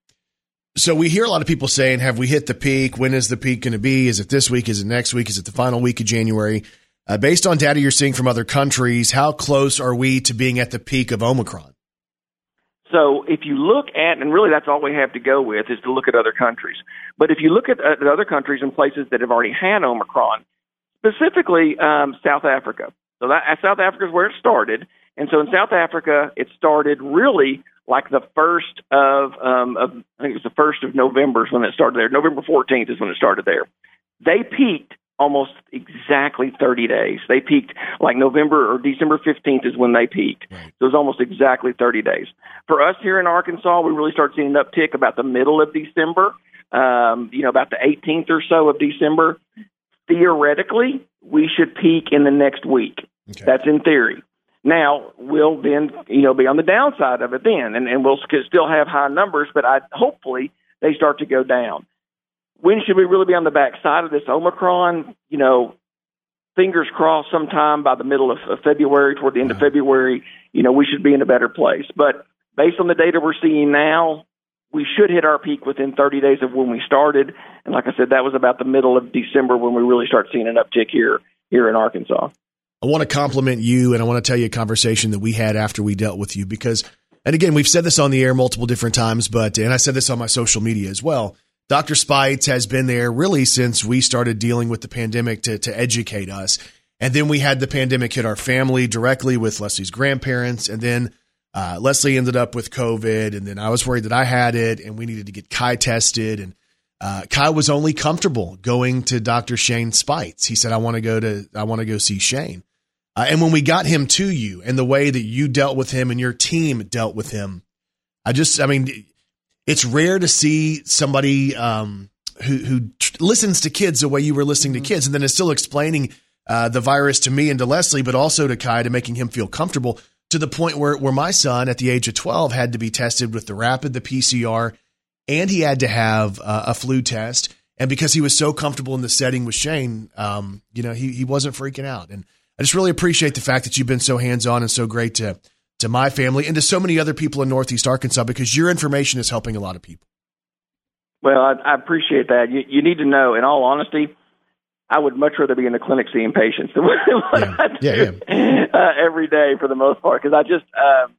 So we hear a lot of people saying, "Have we hit the peak? When is the peak going to be? Is it this week? Is it next week? Is it the final week of January?" Uh, based on data you're seeing from other countries, how close are we to being at the peak of Omicron? So if you look at, and really that's all we have to go with is to look at other countries. But if you look at, at other countries and places that have already had Omicron, specifically um, South Africa. So that South Africa is where it started, and so in South Africa it started really like the first of, um, of I think it was the first of November is when it started there. November 14th is when it started there. They peaked almost exactly 30 days. They peaked like November or December 15th is when they peaked. So it was almost exactly 30 days. For us here in Arkansas, we really start seeing an uptick about the middle of December, um, you know, about the 18th or so of December. Theoretically, we should peak in the next week. That's in theory. Now we'll then, you know, be on the downside of it then, and, and we'll still have high numbers, but I hopefully they start to go down. When should we really be on the backside of this Omicron? You know, fingers crossed. Sometime by the middle of, of February, toward the end of February, you know, we should be in a better place. But based on the data we're seeing now, we should hit our peak within 30 days of when we started. And like I said, that was about the middle of December when we really start seeing an uptick here here in Arkansas. I want to compliment you and I want to tell you a conversation that we had after we dealt with you because, and again, we've said this on the air multiple different times, but, and I said this on my social media as well. Dr. Speights has been there really since we started dealing with the pandemic to, to educate us. And then we had the pandemic hit our family directly with Leslie's grandparents. And then uh, Leslie ended up with COVID. And then I was worried that I had it and we needed to get Kai tested. And uh, Kai was only comfortable going to Dr. Shane Speights. He said, I want to go to, I want to go see Shane. Uh, and when we got him to you and the way that you dealt with him and your team dealt with him, I just, I mean, it's rare to see somebody um, who, who tr- listens to kids the way you were listening to kids and then is still explaining uh, the virus to me and to Leslie, but also to Kai to making him feel comfortable to the point where, where my son at the age of 12 had to be tested with the rapid, the PCR, and he had to have uh, a flu test. And because he was so comfortable in the setting with Shane, um, you know, he, he wasn't freaking out. And I just really appreciate the fact that you've been so hands on and so great to to my family and to so many other people in Northeast Arkansas because your information is helping a lot of people. Well, I, I appreciate that. You, you need to know, in all honesty, I would much rather be in the clinic seeing patients than what Yeah. I do Yeah, yeah. Uh, every day for the most part because I just um,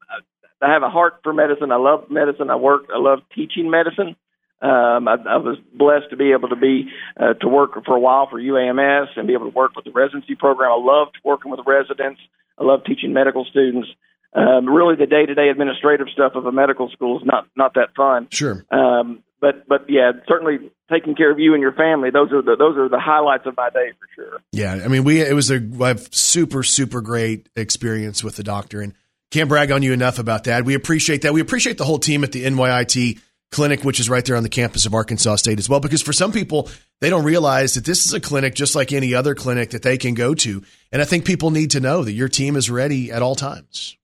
I have a heart for medicine. I love medicine. I work. I love teaching medicine. Um, I, I was blessed to be able to be uh, to work for a while for UAMS and be able to work with the residency program. I loved working with residents. I love teaching medical students. Um, really, the day-to-day administrative stuff of a medical school is not not that fun. Sure. Um, but but yeah, certainly taking care of you and your family. Those are the those are the highlights of my day for sure. Yeah, I mean, we it was a, a super super great experience with the doctor, and can't brag on you enough about that. We appreciate that. We appreciate the whole team at the NYIT clinic, which is right there on the campus of Arkansas State as well. Because for some people, they don't realize that this is a clinic just like any other clinic that they can go to, and I think people need to know that your team is ready at all times.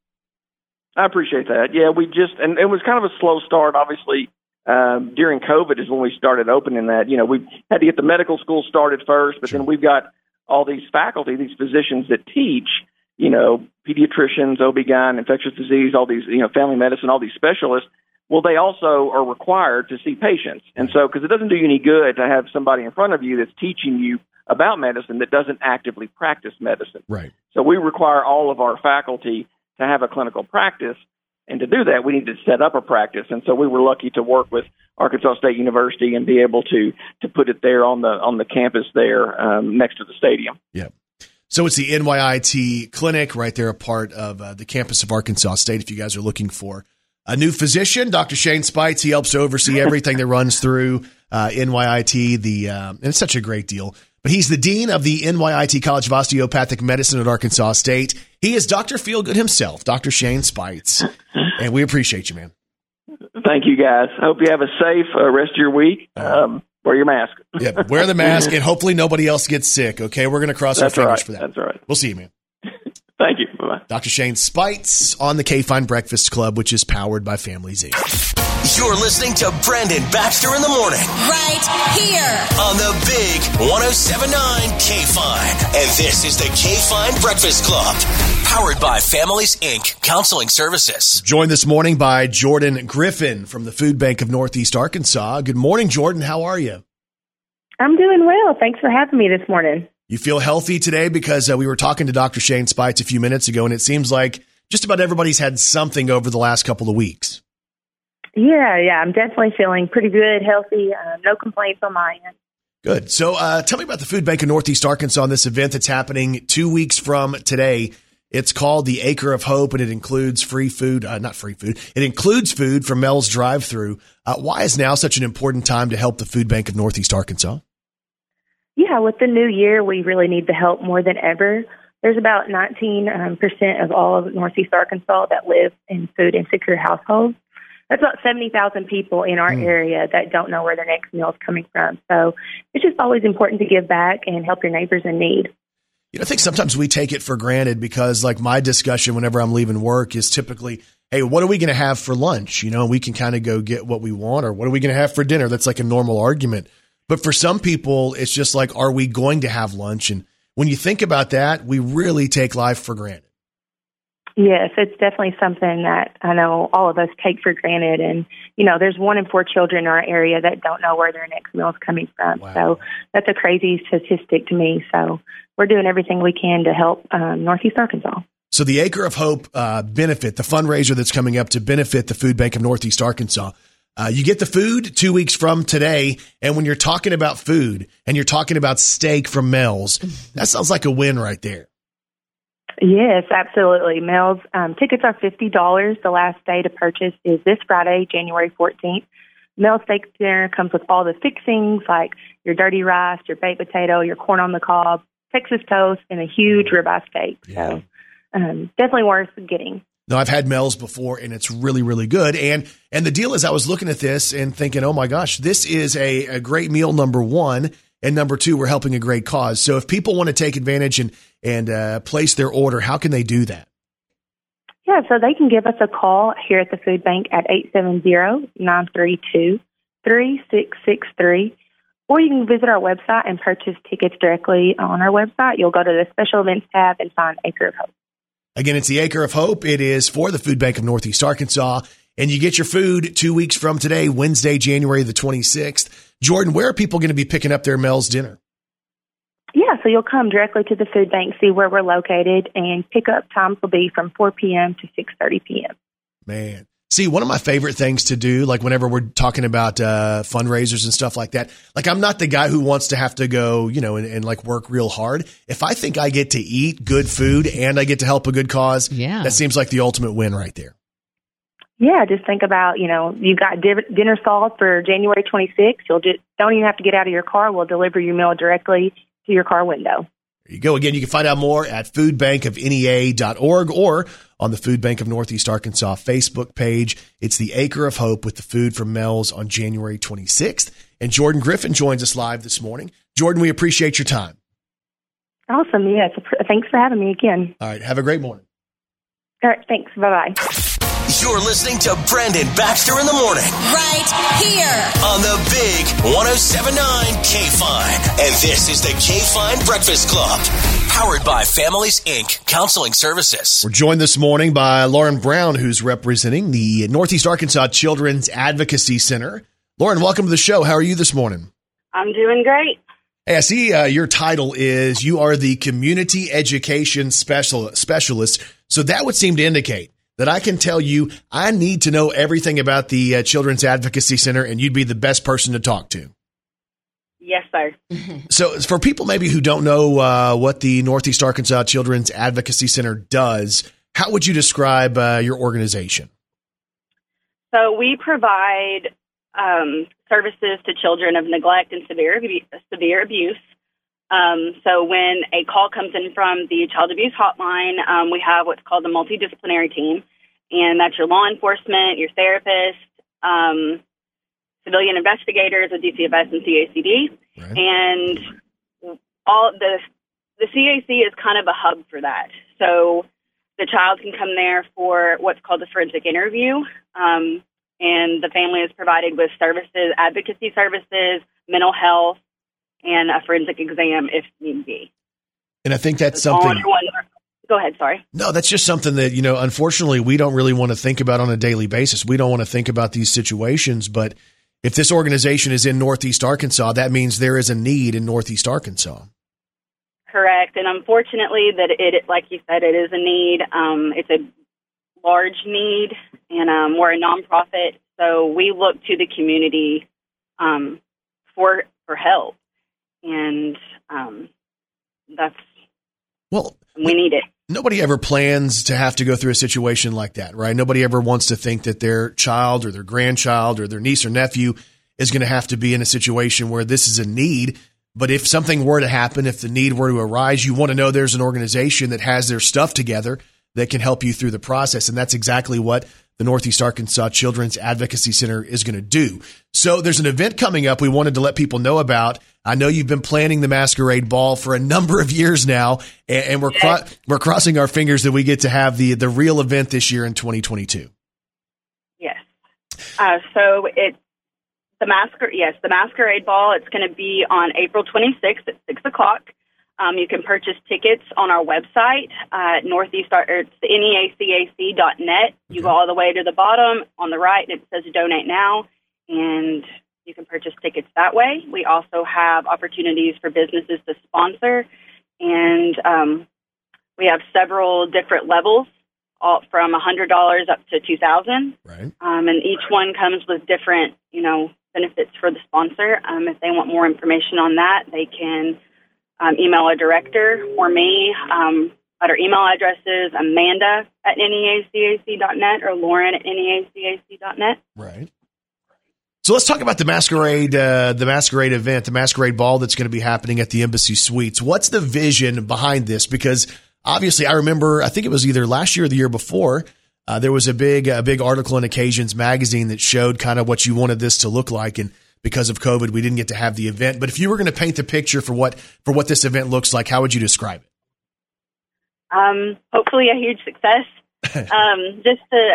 I appreciate that. Yeah, we just and it was kind of a slow start. Obviously, um, during COVID is when we started opening that. You know, we had to get the medical school started first, but then we've got all these faculty, these physicians that teach. You know, pediatricians, OB-GYN, infectious disease, all these, you know, family medicine, all these specialists. Well, they also are required to see patients, and so because it doesn't do you any good to have somebody in front of you that's teaching you about medicine that doesn't actively practice medicine. Right. So we require all of our faculty to have a clinical practice. And to do that, we need to set up a practice. And so we were lucky to work with Arkansas State University and be able to to put it there on the on the campus there um, next to the stadium. Yeah. So it's the NYIT clinic right there, a part of uh, the campus of Arkansas State. If you guys are looking for a new physician, Dr. Shane Speights, he helps oversee everything that runs through uh, NYIT. The uh, and it's such a great deal. But he's the dean of the NYIT College of Osteopathic Medicine at Arkansas State. He is Dr. Feelgood himself, Dr. Shane Speights, and we appreciate you, man. Thank you, guys. I hope you have a safe uh, rest of your week. Um, wear your mask. Yeah, wear the mask, and hopefully nobody else gets sick. Okay, we're going to cross That's our fingers right. for that. That's right. We'll see you, man. Thank you. Bye bye. Dr. Shane Speights on the K Fine Breakfast Club, which is powered by Families Inc. You're listening to Brandon Baxter in the morning Right here. on the big 1079 K Fine. And this is the K Fine Breakfast Club, powered by Families Inc. Counseling Services. Joined this morning by Jordan Griffin from the Food Bank of Northeast Arkansas. Good morning, Jordan. How are you? I'm doing well. Thanks for having me this morning. You feel healthy today because uh, we were talking to Dr. Shane Speights a few minutes ago, and it seems like just about everybody's had something over the last couple of weeks. Yeah, yeah, I'm definitely feeling pretty good, healthy, uh, no complaints on my end. Good. So, uh, tell me about the Food Bank of Northeast Arkansas and this event that's happening two weeks from today. It's called the Acre of Hope, and it includes free food, uh, not free food. It includes food from Mel's Drive-Through. Uh, why is now such an important time to help the Food Bank of Northeast Arkansas? Yeah, with the new year, we really need the help more than ever. There's about 19 um, percent of all of Northeast Arkansas that live in food insecure households. That's about 70,000 people in our Mm. area that don't know where their next meal is coming from. So it's just always important to give back and help your neighbors in need. You know, I think sometimes we take it for granted because, like, my discussion whenever I'm leaving work is typically, hey, what are we going to have for lunch? You know, we can kind of go get what we want, or what are we going to have for dinner? That's like a normal argument. But for some people, it's just like, are we going to have lunch? And when you think about that, we really take life for granted. Yes, it's definitely something that I know all of us take for granted. And, you know, there's one in four children in our area that don't know where their next meal is coming from. So that's a crazy statistic to me. So we're doing everything we can to help um, Northeast Arkansas. So the Acre of Hope uh, benefit, the fundraiser that's coming up to benefit the Food Bank of Northeast Arkansas. Uh, you get the food two weeks from today, and when you're talking about food and you're talking about steak from Mel's, that sounds like a win right there. Yes, absolutely. Mel's um, tickets are fifty dollars. The last day to purchase is this Friday, January fourteenth. Mel's steak dinner comes with all the fixings like your dirty rice, your baked potato, your corn on the cob, Texas toast, and a huge ribeye steak. So um, definitely worth getting. No, I've had Mel's before, and it's really, really good. And and the deal is, I was looking at this and thinking, oh my gosh, this is a, a great meal. Number one, and number two, we're helping a great cause. So if people want to take advantage and and uh, place their order, how can they do that? Yeah, so they can give us a call here at the food bank at 870-932-3663. Or you can visit our website and purchase tickets directly on our website. You'll go to the special events tab and find Acre of Hope. Again, it's the Acre of Hope. It is for the Food Bank of Northeast Arkansas. And you get your food two weeks from today, Wednesday, January the 26th. Jordan, where are people going to be picking up their Mel's dinner? Yeah, so you'll come directly to the food bank, see where we're located, and pickup times will be from 4 p.m. to 6.30 p.m. Man. See, one of my favorite things to do, like whenever we're talking about uh, fundraisers and stuff like that, like I'm not the guy who wants to have to go, you know, and, and like work real hard. If I think I get to eat good food and I get to help a good cause, Yeah. that seems like the ultimate win right there. Yeah, just think about, you know, you got div- dinner solved for January 26th. You'll just don't even have to get out of your car. We'll deliver your meal directly to your car window. There you go. Again, you can find out more at foodbankofnea.org or on the Food Bank of Northeast Arkansas Facebook page. It's the Acre of Hope with the food from Mel's on January 26th. And Jordan Griffin joins us live this morning. Jordan, we appreciate your time. Awesome. Yes. Thanks for having me again. All right. Have a great morning. All right. Thanks. Bye bye. You're listening to Brandon Baxter in the morning Right here. on the big 1079 K Fine. And this is the K Fine Breakfast Club, powered by Families Inc. Counseling Services. We're joined this morning by Lauren Brown, who's representing the Northeast Arkansas Children's Advocacy Center. Lauren, welcome to the show. How are you this morning? I'm doing great. Hey, I see uh, your title is you are the community education special specialist. So that would seem to indicate that I can tell you I need to know everything about the uh, Children's Advocacy Center, and you'd be the best person to talk to. Yes, sir. So, for people maybe who don't know uh, what the Northeast Arkansas Children's Advocacy Center does, how would you describe uh, your organization? So we provide um, services to children of neglect and severe abu- severe abuse. Um, so when a call comes in from the child abuse hotline, um, we have what's called the multidisciplinary team, and that's your law enforcement, your therapist, um, civilian investigators with DCFS and CACD, and all the the CAC is kind of a hub for that. So the child can come there for what's called a forensic interview, um, and the family is provided with services, advocacy services, mental health, and a forensic exam if need be. And I think that's All something. Go ahead. Sorry. No, that's just something that, you know, unfortunately, we don't really want to think about on a daily basis. We don't want to think about these situations. But if this organization is in Northeast Arkansas, that means there is a need in Northeast Arkansas. Correct. And unfortunately, that it, like you said, it is a need. Um, it's a large need, and um, we're a nonprofit, So we look to the community um, for for help, and um, that's Well, we need it. Nobody ever plans to have to go through a situation like that, right? Nobody ever wants to think that their child or their grandchild or their niece or nephew is going to have to be in a situation where this is a need. But if something were to happen, if the need were to arise, you want to know there's an organization that has their stuff together that can help you through the process. And that's exactly what the Northeast Arkansas Children's Advocacy Center is going to do. So there's an event coming up we wanted to let people know about. I know you've been planning the masquerade ball for a number of years now, and, and we're cro- we're crossing our fingers that we get to have the the real event this year in 2022. Yes. Uh, so it's the masquerade. Yes, the masquerade ball. It's going to be on April 26th at six o'clock. Um, you can purchase tickets on our website, uh, Northeast. Or it's neacac.net. You go all the way to the bottom on the right, and it says "Donate Now," and you can purchase tickets that way. We also have opportunities for businesses to sponsor, and um, we have several different levels, all from $100 up to 2000 Right. um, and each one comes with different, you know, benefits for the sponsor. Um, if they want more information on that, they can um, email a director or me. Um, at our email addresses, Amanda at neacac.net or Lauren at neacac.net. Right. So let's talk about the masquerade, uh, the masquerade event, the masquerade ball that's going to be happening at the Embassy Suites. What's the vision behind this? Because obviously, I remember, I think it was either last year or the year before. Uh, there was a big, a big article in Occasions magazine that showed kind of what you wanted this to look like, and because of COVID, we didn't get to have the event. But if you were going to paint the picture for what for what this event looks like, how would you describe it? Um, hopefully, a huge success. um, just a,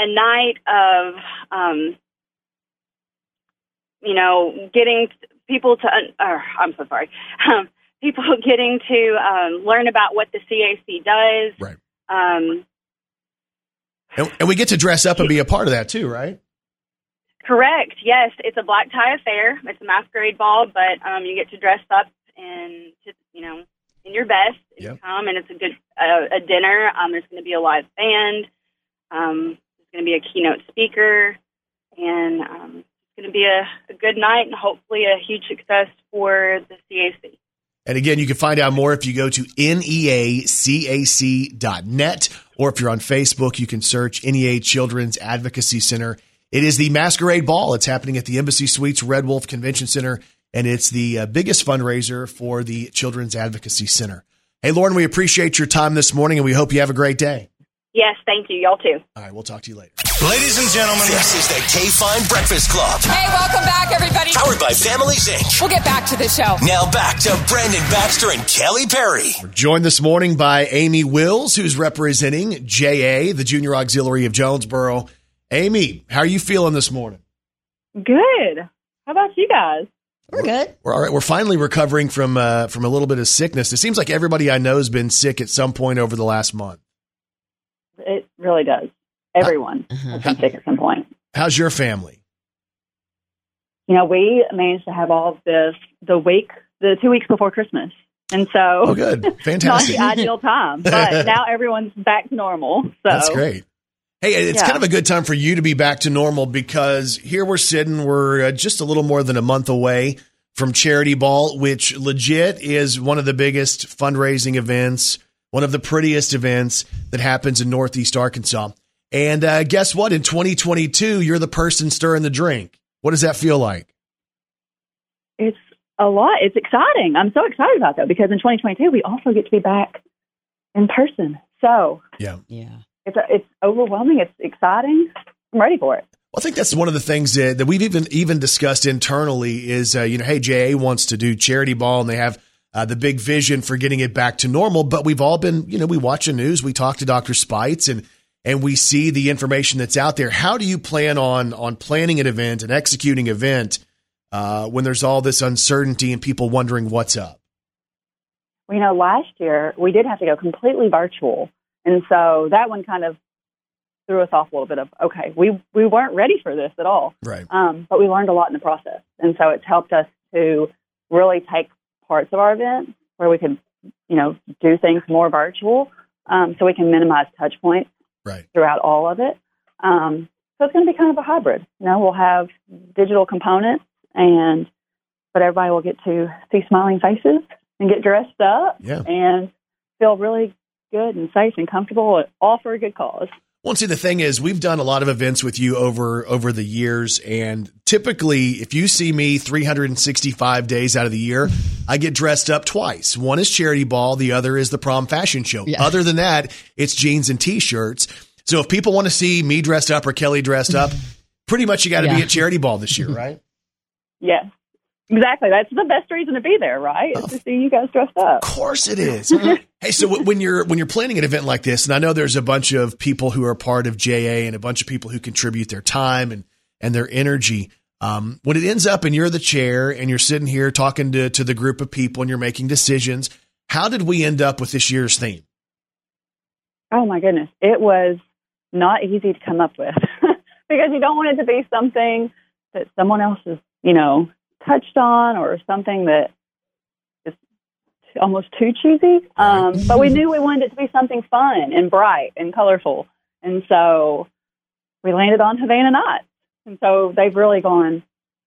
a night of, um, you know, getting people to. un- Or, I'm so sorry. Um, people getting to um, learn about what the CAC does. Right. Um, And, and we get to dress up and be a part of that too, right? Correct. Yes, it's a black tie affair. It's a masquerade ball, but um, you get to dress up and to, you know in your best and Yep. come. And it's a good uh, a dinner. Um, there's going to be a live band. Um, there's going to be a keynote speaker, and um, going to be a, a good night and hopefully a huge success for the CAC. And again, you can find out more if you go to neacac.net or if you're on Facebook, you can search NEA Children's Advocacy Center. It is the Masquerade Ball. It's happening at the Embassy Suites Red Wolf Convention Center, and it's the uh, biggest fundraiser for the Children's Advocacy Center. Hey, Lauren, we appreciate your time this morning, and we hope you have a great day. Yes, thank you. Y'all too. All right, we'll talk to you later. Ladies and gentlemen, this is the K Fine Breakfast Club. Hey, welcome back, everybody. Powered by Families Inc. We'll get back to the show. Now back to Brandon Baxter and Kelly Perry. Joined this morning by Amy Wills, who's representing JA, the Junior Auxiliary of Jonesboro. Amy, how are you feeling this morning? Good. How about you guys? We're good. We're all right. We're finally recovering from uh, from a little bit of sickness. It seems like everybody I know has been sick at some point over the last month. It really does. Everyone has been sick at some point. How's your family? You know, we managed to have all of this the week, the two weeks before Christmas. And so, Oh, good, fantastic, not fantastic. the ideal time, but now everyone's back to normal. So That's great. Hey, it's Yeah. kind of a good time for you to be back to normal because here we're sitting. We're uh, just a little more than a month away from Charity Ball, which legit is one of the biggest fundraising events, one of the prettiest events that happens in Northeast Arkansas. And uh, guess what? In 2022, you're the person stirring the drink. What does that feel like? It's a lot. It's exciting. I'm so excited about that because in 2022 we also get to be back in person. So Yeah. Yeah. it's it's overwhelming. It's exciting. I'm ready for it. Well, I think that's one of the things that, that we've even even discussed internally is uh, you know, hey, JA wants to do charity ball, and they have uh, the big vision for getting it back to normal. But we've all been, you know, we watch the news, we talk to Dr. Speights, and and we see the information that's out there. How do you plan on on planning an event and executing event uh, when there's all this uncertainty and people wondering what's up? Well, you know, last year we did have to go completely virtual, and so that one kind of threw us off a little bit of okay, we we weren't ready for this at all. Right. Um, but we learned a lot in the process, and so it's helped us to really take parts of our event where we could, you know, do things more virtual, um, so we can minimize touch points Right. throughout all of it. Um, so it's going to be kind of a hybrid. You know, we'll have digital components, and but everybody will get to see smiling faces and get dressed up Yeah. and feel really good and safe and comfortable, all for a good cause. Well, see, the thing is, we've done a lot of events with you over over the years, and typically, if you see me 365 days out of the year, I get dressed up twice. One is charity ball, the other is the prom fashion show. Other than that, it's jeans and t-shirts. So, if people want to see me dressed up or Kelly dressed up, pretty much you got to be at charity ball this year, right? Yes, exactly. That's the best reason to be there, right? Is to see you guys dressed up. Of course it is. hey, so when you're when you're planning an event like this, and I know there's a bunch of people who are part of JA and a bunch of people who contribute their time and and their energy. Um, when it ends up and you're the chair and you're sitting here talking to to the group of people and you're making decisions, how did we end up with this year's theme? Oh my goodness, it was not easy to come up with because you don't want it to be something that someone else is, you know, touched on or something that is almost too cheesy. Um, but we knew we wanted it to be something fun and bright and colorful, and so we landed on Havana Nights, and so they've really gone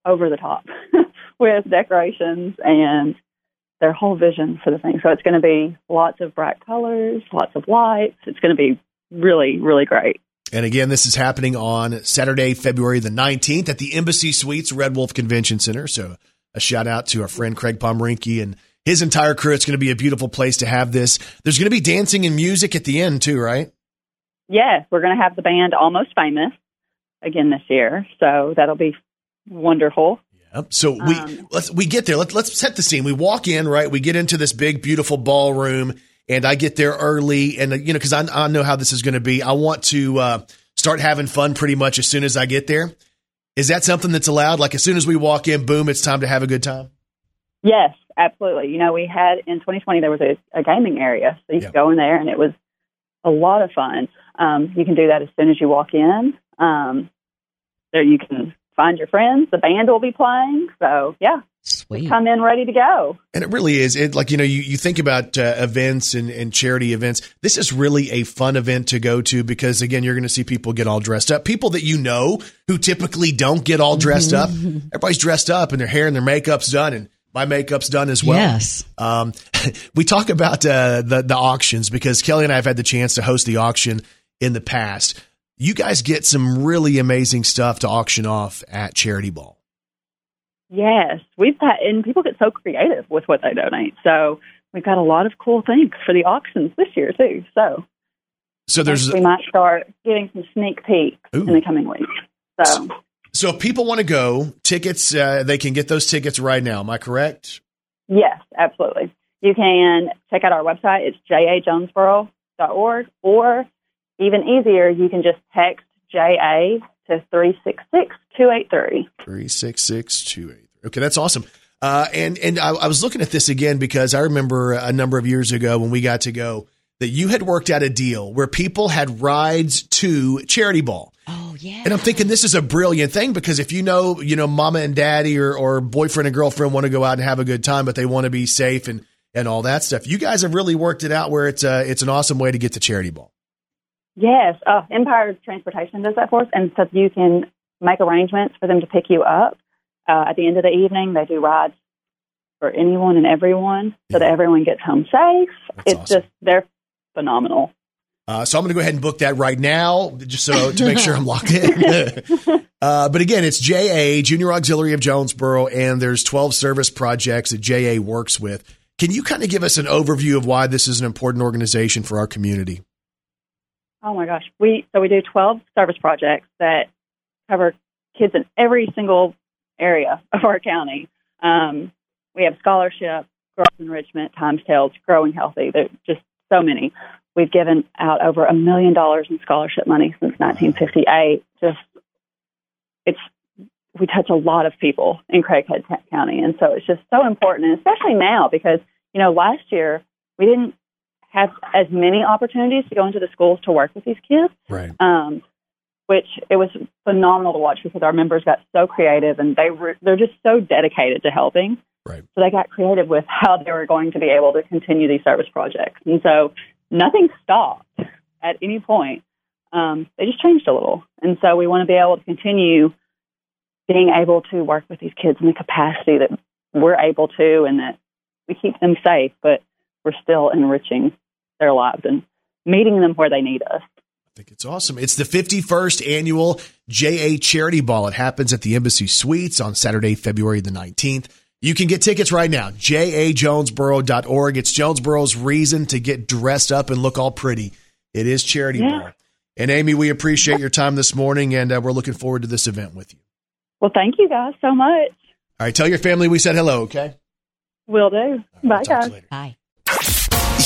over the top with decorations and their whole vision for the thing. So it's going to be lots of bright colors, lots of lights. It's going to be really, really great. And again, this is happening on Saturday, February the 19th at the Embassy Suites Red Wolf Convention Center. So a shout out to our friend Craig Pomerinky and his entire crew. It's going to be a beautiful place to have this. There's going to be dancing and music at the end too, right? Yes, we're going to have the band Almost Famous again this year. So that'll be wonderful. Yep. So we Um, let's we get there. Let's let's set the scene. We walk in, right? We get into this big, beautiful ballroom, and I get there early, and you know, because I, I know how this is going to be. I want to uh, start having fun pretty much as soon as I get there. Is that something that's allowed? Like as soon as we walk in, boom, it's time to have a good time. Yes, absolutely. You know, we had in 2020 there was a, a gaming area, so you could go in there, and it was a lot of fun. Um, you can do that as soon as you walk in. Um, there you can find your friends. The band will be playing, so yeah, Sweet. come in ready to go. And it really is. It like you know, you, you think about uh, events and, and charity events. This is really a fun event to go to because again, you're going to see people get all dressed up. People that you know who typically don't get all dressed up. Everybody's dressed up and their hair and their makeup's done, and my makeup's done as well. Yes. Um, we talk about uh, the the auctions because Kelly and I have had the chance to host the auction in the past. You guys get some really amazing stuff to auction off at Charity Ball. Yes, we've had, and people get so creative with what they donate. So we've got a lot of cool things for the auctions this year too. So So there's we might start getting some sneak peeks in the coming weeks. So so if people want to go, tickets uh, they can get those tickets right now. Am I correct? yes, absolutely. You can check out our website. It's jajonesboro.org, or even easier, you can just text JA to three six six two eight three. Three six six two eight. Okay, that's awesome. Uh, and and I, I was looking at this again because I remember a number of years ago when we got to go that you had worked out a deal where people had rides to charity ball. Oh yeah. And I'm thinking this is a brilliant thing because if you know, you know, mama and daddy or, or boyfriend and girlfriend want to go out and have a good time, but they want to be safe and, and all that stuff. You guys have really worked it out where it's a, it's an awesome way to get to charity ball. Yes, uh, Empire Transportation does that for us, and so you can make arrangements for them to pick you up uh, at the end of the evening. They do rides for anyone and everyone, so that everyone gets home safe. it's just they're phenomenal. Uh, so I'm going to go ahead and book that right now, just so to make sure I'm locked in. uh, but again, it's JA Junior Auxiliary of Jonesboro, and there's 12 service projects that JA works with. Can you kind of give us an overview of why this is an important organization for our community? Oh my gosh, we so we do twelve service projects that cover kids in every single area of our county. Um, we have scholarship, growth enrichment, times tails, growing healthy. There's just so many. We've given out over a million dollars in scholarship money since 1958. Just it's we touch a lot of people in Craighead County, and so it's just so important, and especially now because you know last year we didn't have as many opportunities to go into the schools to work with these kids Right. um, which it was phenomenal to watch because our members got so creative and they were they're just so dedicated to helping. Right. So they got creative with how they were going to be able to continue these service projects, and so nothing stopped at any point um, they just changed a little. And so we want to be able to continue being able to work with these kids in the capacity that we're able to and that we keep them safe, but we're still enriching their lives and meeting them where they need us. I think it's awesome. It's the 51st annual JA Charity Ball. It happens at the Embassy Suites on Saturday, February the 19th. You can get tickets right now, jajonesboro.org. It's Jonesboro's reason to get dressed up and look all pretty. It is Charity Yeah. Ball. And Amy, we appreciate your time this morning, and uh, we're looking forward to this event with you. Well, thank you guys so much. All right, tell your family we said hello, okay? Will do. Bye, guys. Bye.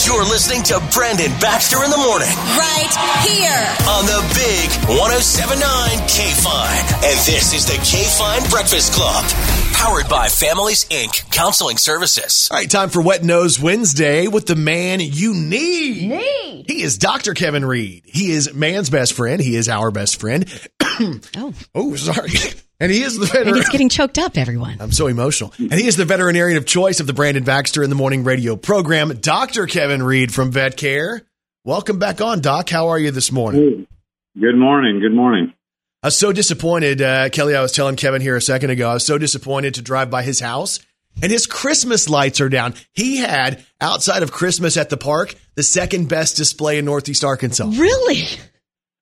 You're listening to Brandon Baxter in the morning Right here. on the big 1079 K Fine. And this is the K Fine Breakfast Club, powered by Families Inc. Counseling Services. All right, time for Wet Nose Wednesday with the man you need. Need. He is Dr. Kevin Reed. He is man's best friend. He is our best friend. Oh, Oh, sorry. And he is the and veteran. it's getting choked up, everyone. I'm so emotional. And he is the veterinarian of choice of the Brandon Baxter in the Morning radio program, Dr. Kevin Reed from Vet Care. Welcome back on, Doc. How are you this morning? Good morning. Good morning. I was so disappointed, uh, Kelly. I was telling Kevin here a second ago. I was so disappointed to drive by his house, and his Christmas lights are down. He had outside of Christmas at the park the second best display in Northeast Arkansas. Really?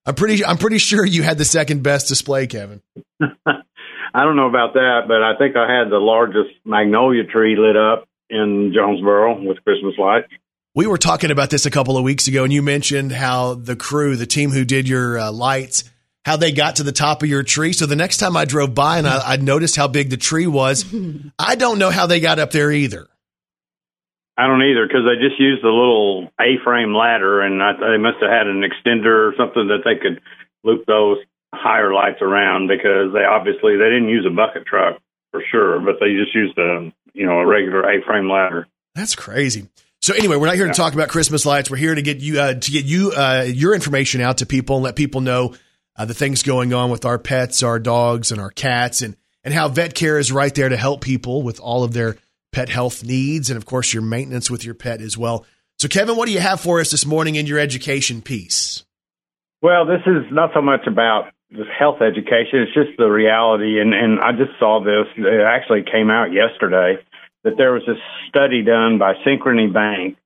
I'm pretty. I'm pretty sure you had the second best display, Kevin. I don't know about that, but I think I had the largest magnolia tree lit up in Jonesboro with Christmas lights. We were talking about this a couple of weeks ago, and you mentioned how the crew, the team who did your uh, lights, how they got to the top of your tree. So the next time I drove by and I, I noticed how big the tree was, I don't know how they got up there either. I don't either because they just used a little A-frame ladder, and I, they must have had an extender or something that they could loop those higher lights around because they obviously they didn't use a bucket truck for sure, but they just used a you know a regular A-frame ladder. That's crazy. So anyway, we're not here to talk about Christmas lights. We're here to get you uh, to get you uh, your information out to people and let people know uh, the things going on with our pets, our dogs, and our cats, and and how Vet Care is right there to help people with all of their pet health needs, and of course your maintenance with your pet as well. So, Kevin, what do you have for us this morning in your education piece? Well, this is not so much about this health education. It's just the reality. And, and I just saw this. It actually came out yesterday that there was this study done by Synchrony Bank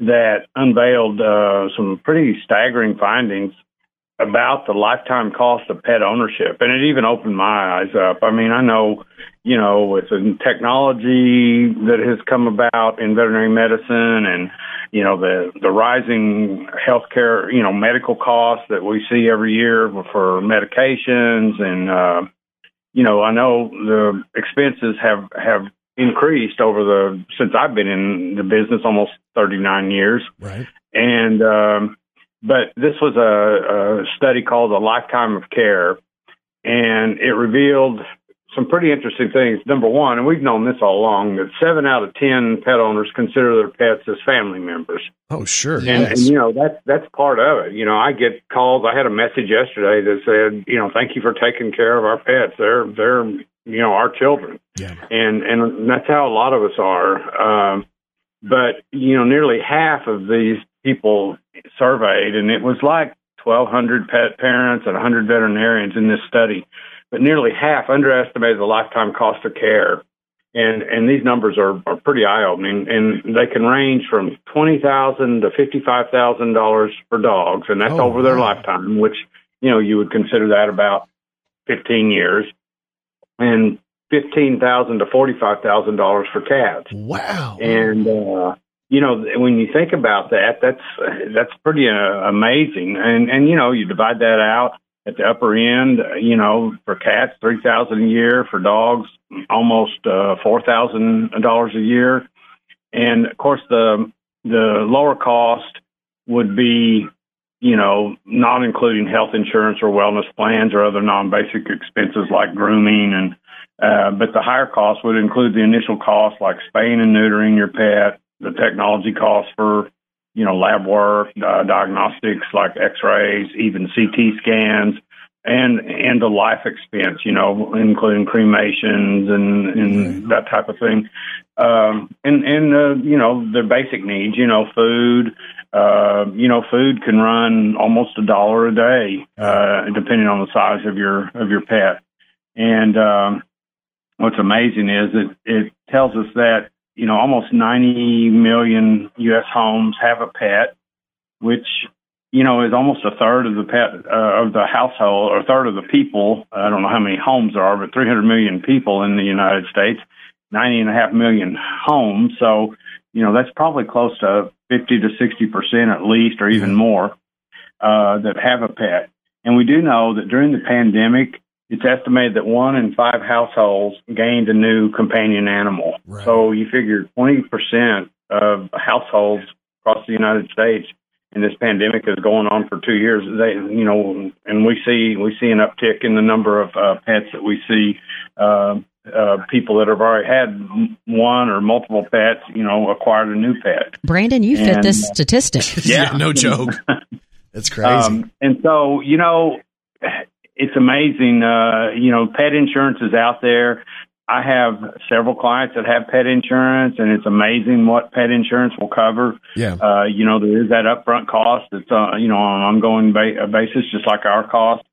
that unveiled uh, some pretty staggering findings about the lifetime cost of pet ownership. And it even opened my eyes up. I mean, I know, you know, with the technology that has come about in veterinary medicine and, you know, the, the rising healthcare, you know, medical costs that we see every year for medications and, uh, you know, I know the expenses have, have increased over the, since I've been in the business almost 39 years. Right. And, um, but this was a, a study called A Lifetime of Care, and it revealed some pretty interesting things. Number one, and we've known this all along, that seven out of ten pet owners consider their pets as family members. Oh, sure. And, and you know that's that's part of it. You know, I get calls. I had a message yesterday that said, you know, thank you for taking care of our pets. They're they're you know our children. Yeah. And and that's how a lot of us are. Um, but you know, nearly half of these people surveyed, and it was like 1,200 pet parents and 100 veterinarians in this study, but nearly half underestimated the lifetime cost of care. And and these numbers are, are pretty eye opening, and they can range from twenty thousand to fifty five thousand dollars for dogs, and that's Oh, over their wow. lifetime, which you know you would consider that about fifteen years, and fifteen thousand to forty five thousand dollars for cats. Wow. And uh, you know, when you think about that, that's that's pretty uh, amazing. And and you know, you divide that out at the upper end. uh, You know, for cats, three thousand a year. For dogs, almost uh, four thousand dollars a year. And of course, the the lower cost would be, you know, not including health insurance or wellness plans or other non-basic expenses like grooming and. Uh, but the higher cost would include the initial cost like spaying and neutering your pet, the technology costs for, you know, lab work, uh, diagnostics like X-rays, even CT scans, and and the life expense, you know, including cremations and and that type of thing, um, and and uh, you know their basic needs, you know, food, uh, you know, food can run almost a dollar a day, uh, depending on the size of your of your pet. And um, what's amazing is it it tells us that you know almost 90 million U.S. homes have a pet, which you know is almost a third of the pet uh, of the household or a third of the people. I don't know how many homes there are, but 300 million people in the United States, 90 and a half million homes. So you know that's probably close to 50 to 60 percent at least, or even more, uh, that have a pet. And we do know that during the pandemic, it's estimated that one in five households gained a new companion animal. So you figure 20% of households across the United States, and this pandemic is going on for two years. They, you know, and we see we see an uptick in the number of uh, pets that we see. Uh, uh, people that have already had one or multiple pets, you know, acquired a new pet. Brandon, you fit this uh, statistic. Yeah, no joke. That's crazy. Um, and so, you know, it's amazing. Uh, you know, pet insurance is out there. I have several clients that have pet insurance, and it's amazing what pet insurance will cover. Yeah. Uh, you know, there is that upfront cost. It's uh, you know on an ongoing ba- uh, basis, just like our cost.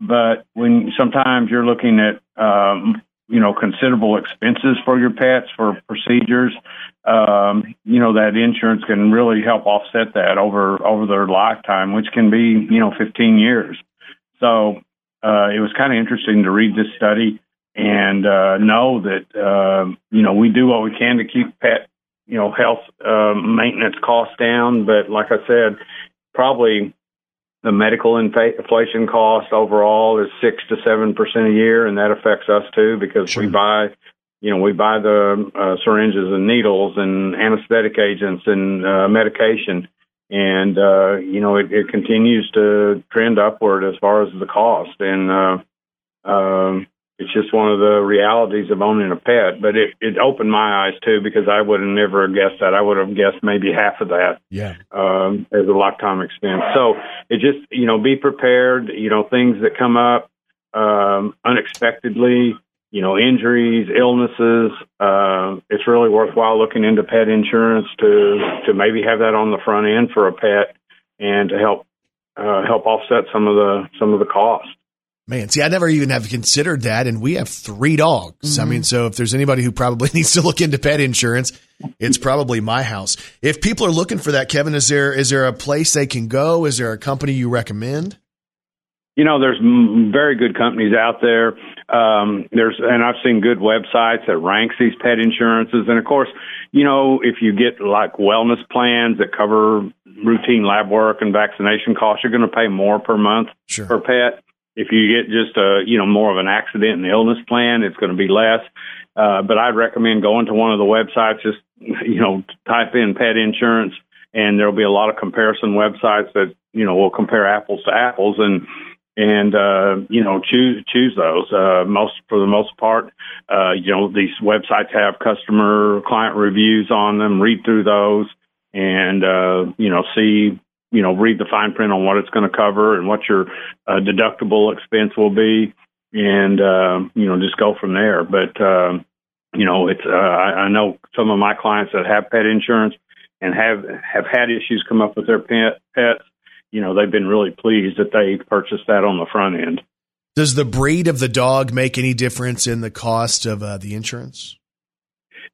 But when sometimes you're looking at um, you know considerable expenses for your pets for procedures, um, you know that insurance can really help offset that over over their lifetime, which can be you know 15 years. So uh, it was kind of interesting to read this study and uh, know that uh, you know we do what we can to keep pet you know health uh, maintenance costs down. But like I said, probably the medical infa- inflation cost overall is six to seven percent a year, and that affects us too because we buy. You know, we buy the uh, syringes and needles and anesthetic agents and uh, medication, and uh, you know it, it continues to trend upward as far as the cost. And uh, um, it's just one of the realities of owning a pet. But it, it opened my eyes too because I would have never guessed that. I would have guessed maybe half of that Yeah. um, as a lifetime expense. So it just you know be prepared. You know things that come up um, unexpectedly. You know injuries, illnesses. Uh, it's really worthwhile looking into pet insurance to to maybe have that on the front end for a pet and to help uh, help offset some of the some of the costs. Man, see, I never even have considered that, and we have three dogs. I mean, so if there's anybody who probably needs to look into pet insurance, it's probably my house. If people are looking for that, Kevin, is there is there a place they can go? Is there a company you recommend? You know, there's very good companies out there. Um, there's, and I've seen good websites that ranks these pet insurances. And of course, you know, if you get like wellness plans that cover routine lab work and vaccination costs, you're going to pay more per month per pet. If you get just a, you know, more of an accident and illness plan, it's going to be less. Uh, but I'd recommend going to one of the websites, just, you know, type in pet insurance and there'll be a lot of comparison websites that, you know, will compare apples to apples and, and uh, you know choose choose those. Uh, most for the most part, uh, you know these websites have customer client reviews on them. Read through those, and uh, you know see you know read the fine print on what it's going to cover and what your uh, deductible expense will be, and uh, you know just go from there. But um, you know it's uh, I, I know some of my clients that have pet insurance and have have had issues come up with their pet pets you know they've been really pleased that they purchased that on the front end. Does the breed of the dog make any difference in the cost of uh, the insurance?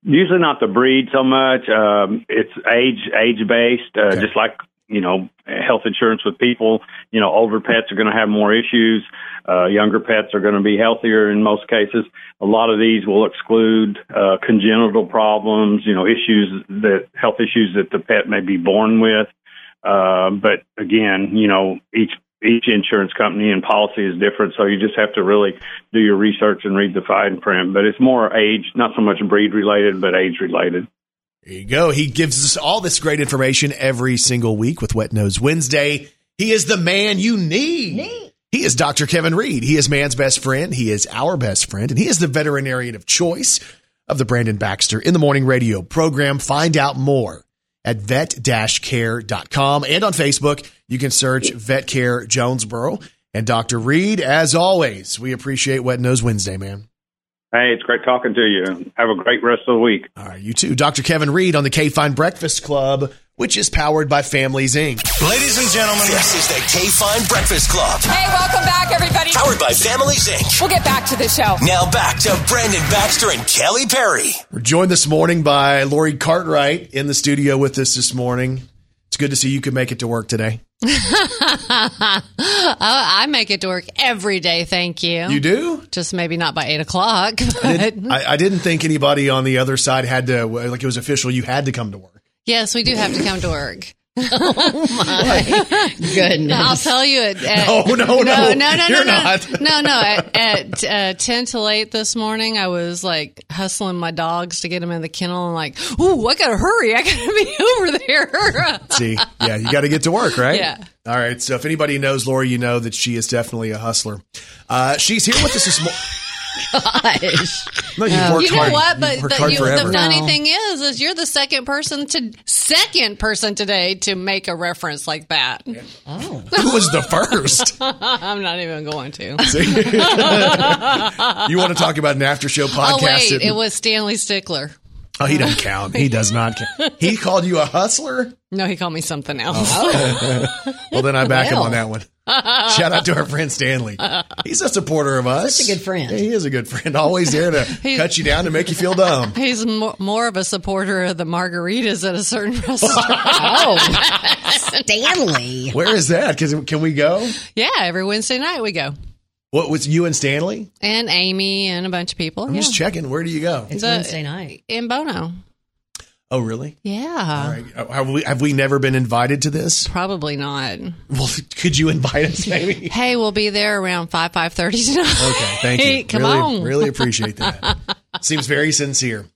Usually not the breed so much. Um, it's age age based, uh, just like you know health insurance with people. You know, older pets are going to have more issues. Uh, younger pets are going to be healthier in most cases. A lot of these will exclude uh, congenital problems. You know, issues that health issues that the pet may be born with. Uh, but again, you know, each each insurance company and policy is different, so you just have to really do your research and read the fine print. But it's more age, not so much breed related, but age related. There you go. He gives us all this great information every single week with Wet Nose Wednesday. He is the man you need. He is Dr. Kevin Reed. He is man's best friend. He is our best friend, and he is the veterinarian of choice of the Brandon Baxter in the Morning Radio program. Find out more at vet-care.com and on Facebook. You can search Vet Care Jonesboro and Dr. Reed. As always, we appreciate Wet Nose Wednesday, man. Hey, it's great talking to you. Have a great rest of the week. All right, you too. Dr. Kevin Reed on the K Fine Breakfast Club, which is powered by Families Inc. Ladies and gentlemen, this is the K Fine Breakfast Club. Hey, welcome back, everybody. Powered by Families Inc. We'll get back to the show. Now back to Brandon Baxter and Kelly Perry. We're joined this morning by Lori Cartwright in the studio with us this morning. It's good to see you could make it to work today. I oh, I make it to work every day. Thank you. You do? Just maybe not by eight o'clock. I didn't, I, I didn't think anybody on the other side had to, like it was official, you had to come to work. Yes, we do have to come to work. oh my goodness! I'll tell you. At, at, No, no, no. no, no, no, You're no, not. no, no. At, at uh, ten till eight this morning, I was like hustling my dogs to get them in the kennel, and like, ooh, I gotta hurry! I gotta be over there. See, yeah, you got to get to work, right? Yeah. All right. So if anybody knows Lori, you know that she is definitely a hustler. Uh, she's here with us this morning. Gosh. No, you've um, worked you know hard. what? You've But worked the, hard you, the funny thing is, is you're the second person to second person today to make a reference like that. Oh, Who was the first? I'm not even going to. See? you want to talk about an after show podcast? Oh wait, that- it was Stanley Stickler. oh, he doesn't count. He does not count. He called you a hustler? No, he called me something else. Oh. well, then I back him on that one. Shout out to our friend Stanley. He's a supporter of us. Such a good friend. Yeah, he is a good friend. Always there to cut you down and make you feel dumb. He's more, more of a supporter of the margaritas at a certain restaurant. oh, Stanley. Where is that? Cause can we go? yeah, every Wednesday night we go. What was you and Stanley? And Amy and a bunch of people. I'm yeah. just checking. Where do you go? It's The- Wednesday night. in Bono. Oh, really? Yeah. All right. Uh, Have we have we never been invited to this? Probably not. Well, could you invite us, maybe? Hey, we'll be there around five five thirty tonight. Okay, thank you. Come really, on. really appreciate that. Seems very sincere.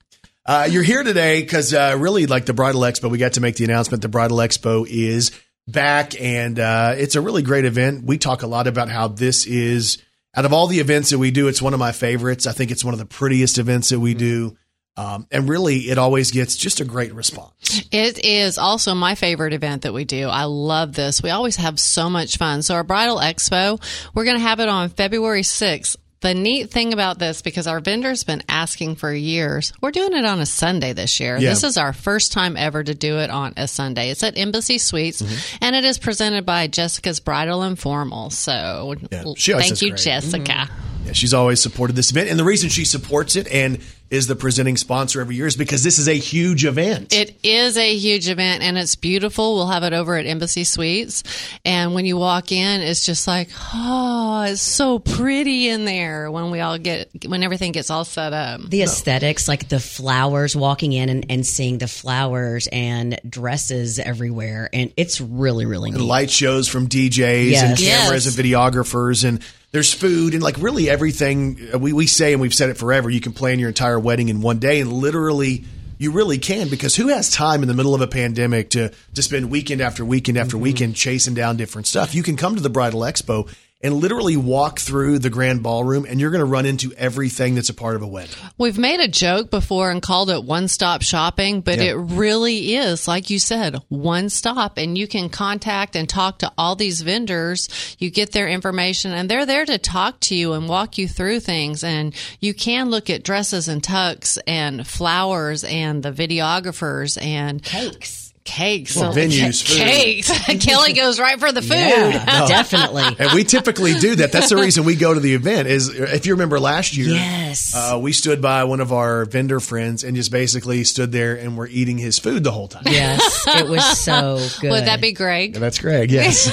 Uh, you're here today because uh, really, like the Bridal Expo, we got to make the announcement. The Bridal Expo is back, and uh, it's a really great event. We talk a lot about how this is out of all the events that we do, it's one of my favorites. I think it's one of the prettiest events that we do, um, and really, it always gets just a great response. It is also my favorite event that we do. I love this. We always have so much fun. So our bridal expo, we're going to have it on February 6th. The neat thing about this, because our vendor's been asking for years, we're doing it on a Sunday this year. Yeah. This is our first time ever to do it on a Sunday. It's at Embassy Suites, and it is presented by Jessica's Bridal and Formal. So Yeah, thank you, great. Jessica. Yeah, she's always supported this event, and the reason she supports it and is the presenting sponsor every year is because this is a huge event. It is a huge event and it's beautiful. We'll have it over at Embassy Suites. And when you walk in, it's just like, oh, it's so pretty in there when we all get, when everything gets all set up. The aesthetics, like the flowers, walking in and, and seeing the flowers and dresses everywhere. And it's really, really and neat. light shows from DJs Yes. and cameras Yes. and videographers and there's food and like really everything uh, we, we say and we've said it forever you can plan your entire wedding in one day and literally you really can because who has time in the middle of a pandemic to to spend weekend after weekend after Mm-hmm. weekend chasing down different stuff you can come to the bridal expo and literally walk through the grand ballroom and you're going to run into everything that's a part of a wedding We've made a joke before and called it one stop shopping, but Yeah. it really is, like you said, one stop. And you can contact and talk to all these vendors. You get their information and they're there to talk to you and walk you through things. And you can look at dresses and tucks and flowers and the videographers and Cakes. Cakes. Well, venues, food. Cakes. Kelly goes right for the food. Yeah, definitely. and we typically do that. That's the reason we go to the event. Is if you remember last year, Yes. uh, we stood by one of our vendor friends and just basically stood there and were eating his food the whole time. Yes, it was so good. Would that be Greg? That's Greg. Yes.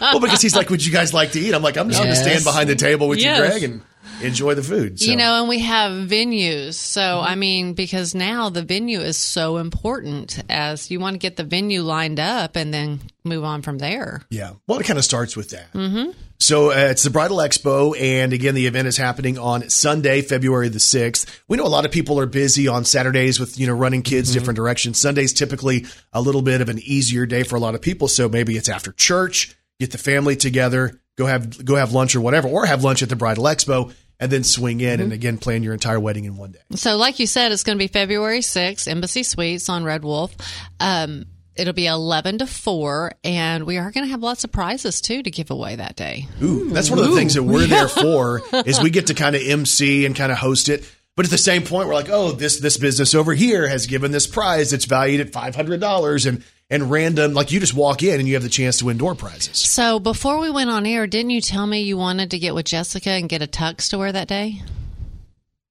well, because he's like, "Would you guys like to eat?" I'm like, "I'm just going to stand behind the table with Yes. you, Greg, and enjoy the food." So. You know, and we have venues. So, Mm-hmm. I mean, because now the venue is so important as you want to get the venue lined up and then move on from there. Yeah. Well, it kind of starts with that. Mm-hmm. So uh, it's the Bridal Expo, and again, the event is happening on Sunday, February the sixth. We know a lot of people are busy on Saturdays with you know running kids different directions. Sunday's typically a little bit of an easier day for a lot of people, so maybe it's after church, get the family together, go have go have lunch or whatever, or have lunch at the Bridal Expo, and then swing in and again plan your entire wedding in one day. So, like you said, it's going to be February 6th, Embassy Suites on Red Wolf. Um, It'll be 11 to 4, and we are going to have lots of prizes too to give away that day. Ooh, that's one of the Ooh. things that we're there for is we get to kind of MC and kind of host it. But at the same point, we're like, oh, this this business over here has given this prize that's valued at five hundred dollars, and and random like you just walk in and you have the chance to win door prizes. So before we went on air, didn't you tell me you wanted to get with Jessica and get a tux to wear that day?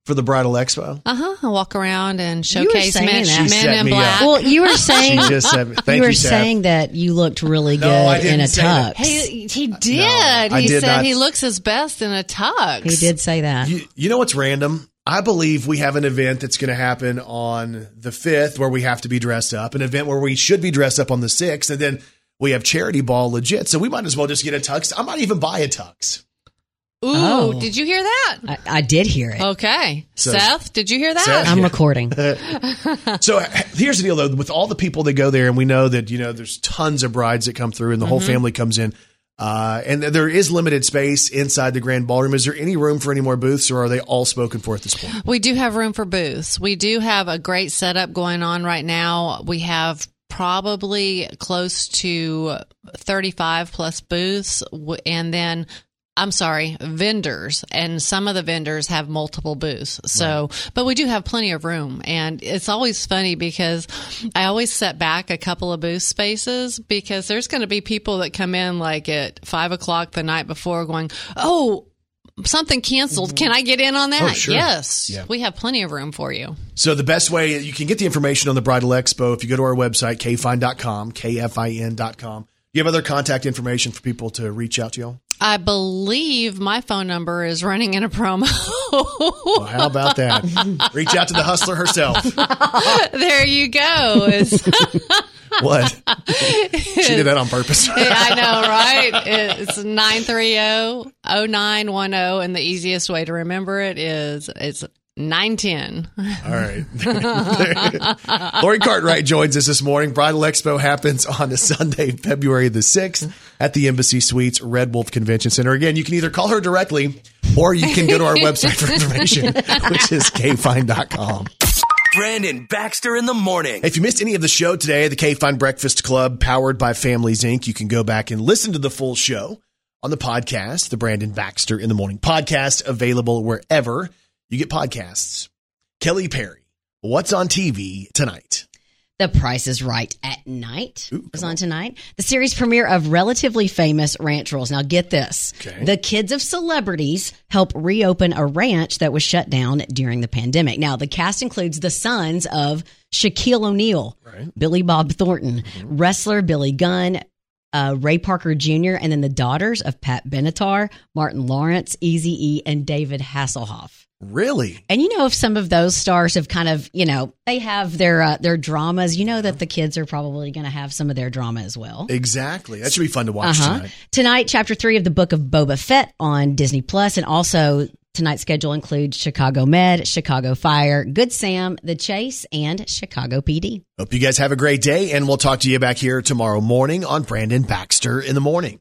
For the bridal expo, Uh huh. And walk around and showcase saying men, that. She men set in me black. up. Well, you were saying She just said- thank you were you, saying that you looked really good No, in a tux. He he did. I he did said not. he looks his best in a tux. He did say that. you, you know what's random? I believe we have an event that's going to happen on the fifth where we have to be dressed up, an event where we should be dressed up on the sixth, and then we have charity ball legit. So we might as well just get a tux. I might even buy a tux. Ooh, Oh. did you hear that? I, I did hear it. Okay, So- Seth, did you hear that? Seth? I'm Yeah. recording. So here's the deal, though. With all the people that go there, and we know that you know there's tons of brides that come through, and the whole Mm-hmm. family comes in, uh, and there is limited space inside the grand ballroom. Is there any room for any more booths, or are they all spoken for at this point? We do have room for booths. We do have a great setup going on right now. We have probably close to 35 plus booths and then I'm sorry, vendors, and some of the vendors have multiple booths. So, but we do have plenty of room, and it's always funny because I always set back a couple of booth spaces because there's going to be people that come in like at five o'clock the night before, going, "Oh, something canceled. Can I get in on that?" Oh, sure. Yes, Yeah. we have plenty of room for you. So the best way you can get the information on the Bridal Expo if you go to our website, kfine.com, kfin.com. You have other contact information for people to reach out to y'all? I believe my phone number is running in a promo. Well, how about that? reach out to the hustler herself. there you go. What? she did that on purpose. I know, right? It's 930-0910 and the easiest way to remember it is it's 910. All right. Lori Cartwright joins us this morning. Bridal Expo happens on a Sunday, February the 6th at the Embassy Suites Red Wolf Convention Center. Again, you can either call her directly or you can go to our website for information, which is kfine.com. Brandon Baxter in the morning. If you missed any of the show today, the K Fine Breakfast Club, powered by Families Inc., you can go back and listen to the full show on the podcast, the Brandon Baxter in the Morning podcast, available wherever you get podcasts. Kelly Perry, what's on TV tonight? The Price is Right at Night is on tonight. The series premiere of Relatively Famous Ranch Rules. Now, get this. Okay. The kids of celebrities help reopen a ranch that was shut down during the pandemic. Now, the cast includes the sons of Shaquille O'Neal, Billy Bob Thornton, wrestler Billy Gunn, uh, Ray Parker Jr., and then the daughters of Pat Benatar, Martin Lawrence, Easy E, and David Hasselhoff. Really? And you know, if some of those stars have kind of, you know, they have their uh, their dramas, you know that the kids are probably going to have some of their drama as well. Exactly. That should be fun to watch Uh-huh. tonight. Tonight, chapter three of the book of Boba Fett on Disney Plus, and also tonight's schedule includes Chicago Med, Chicago Fire, Good Sam, The Chase, and Chicago PD. Hope you guys have a great day, and we'll talk to you back here tomorrow morning on Brandon Baxter in the Morning.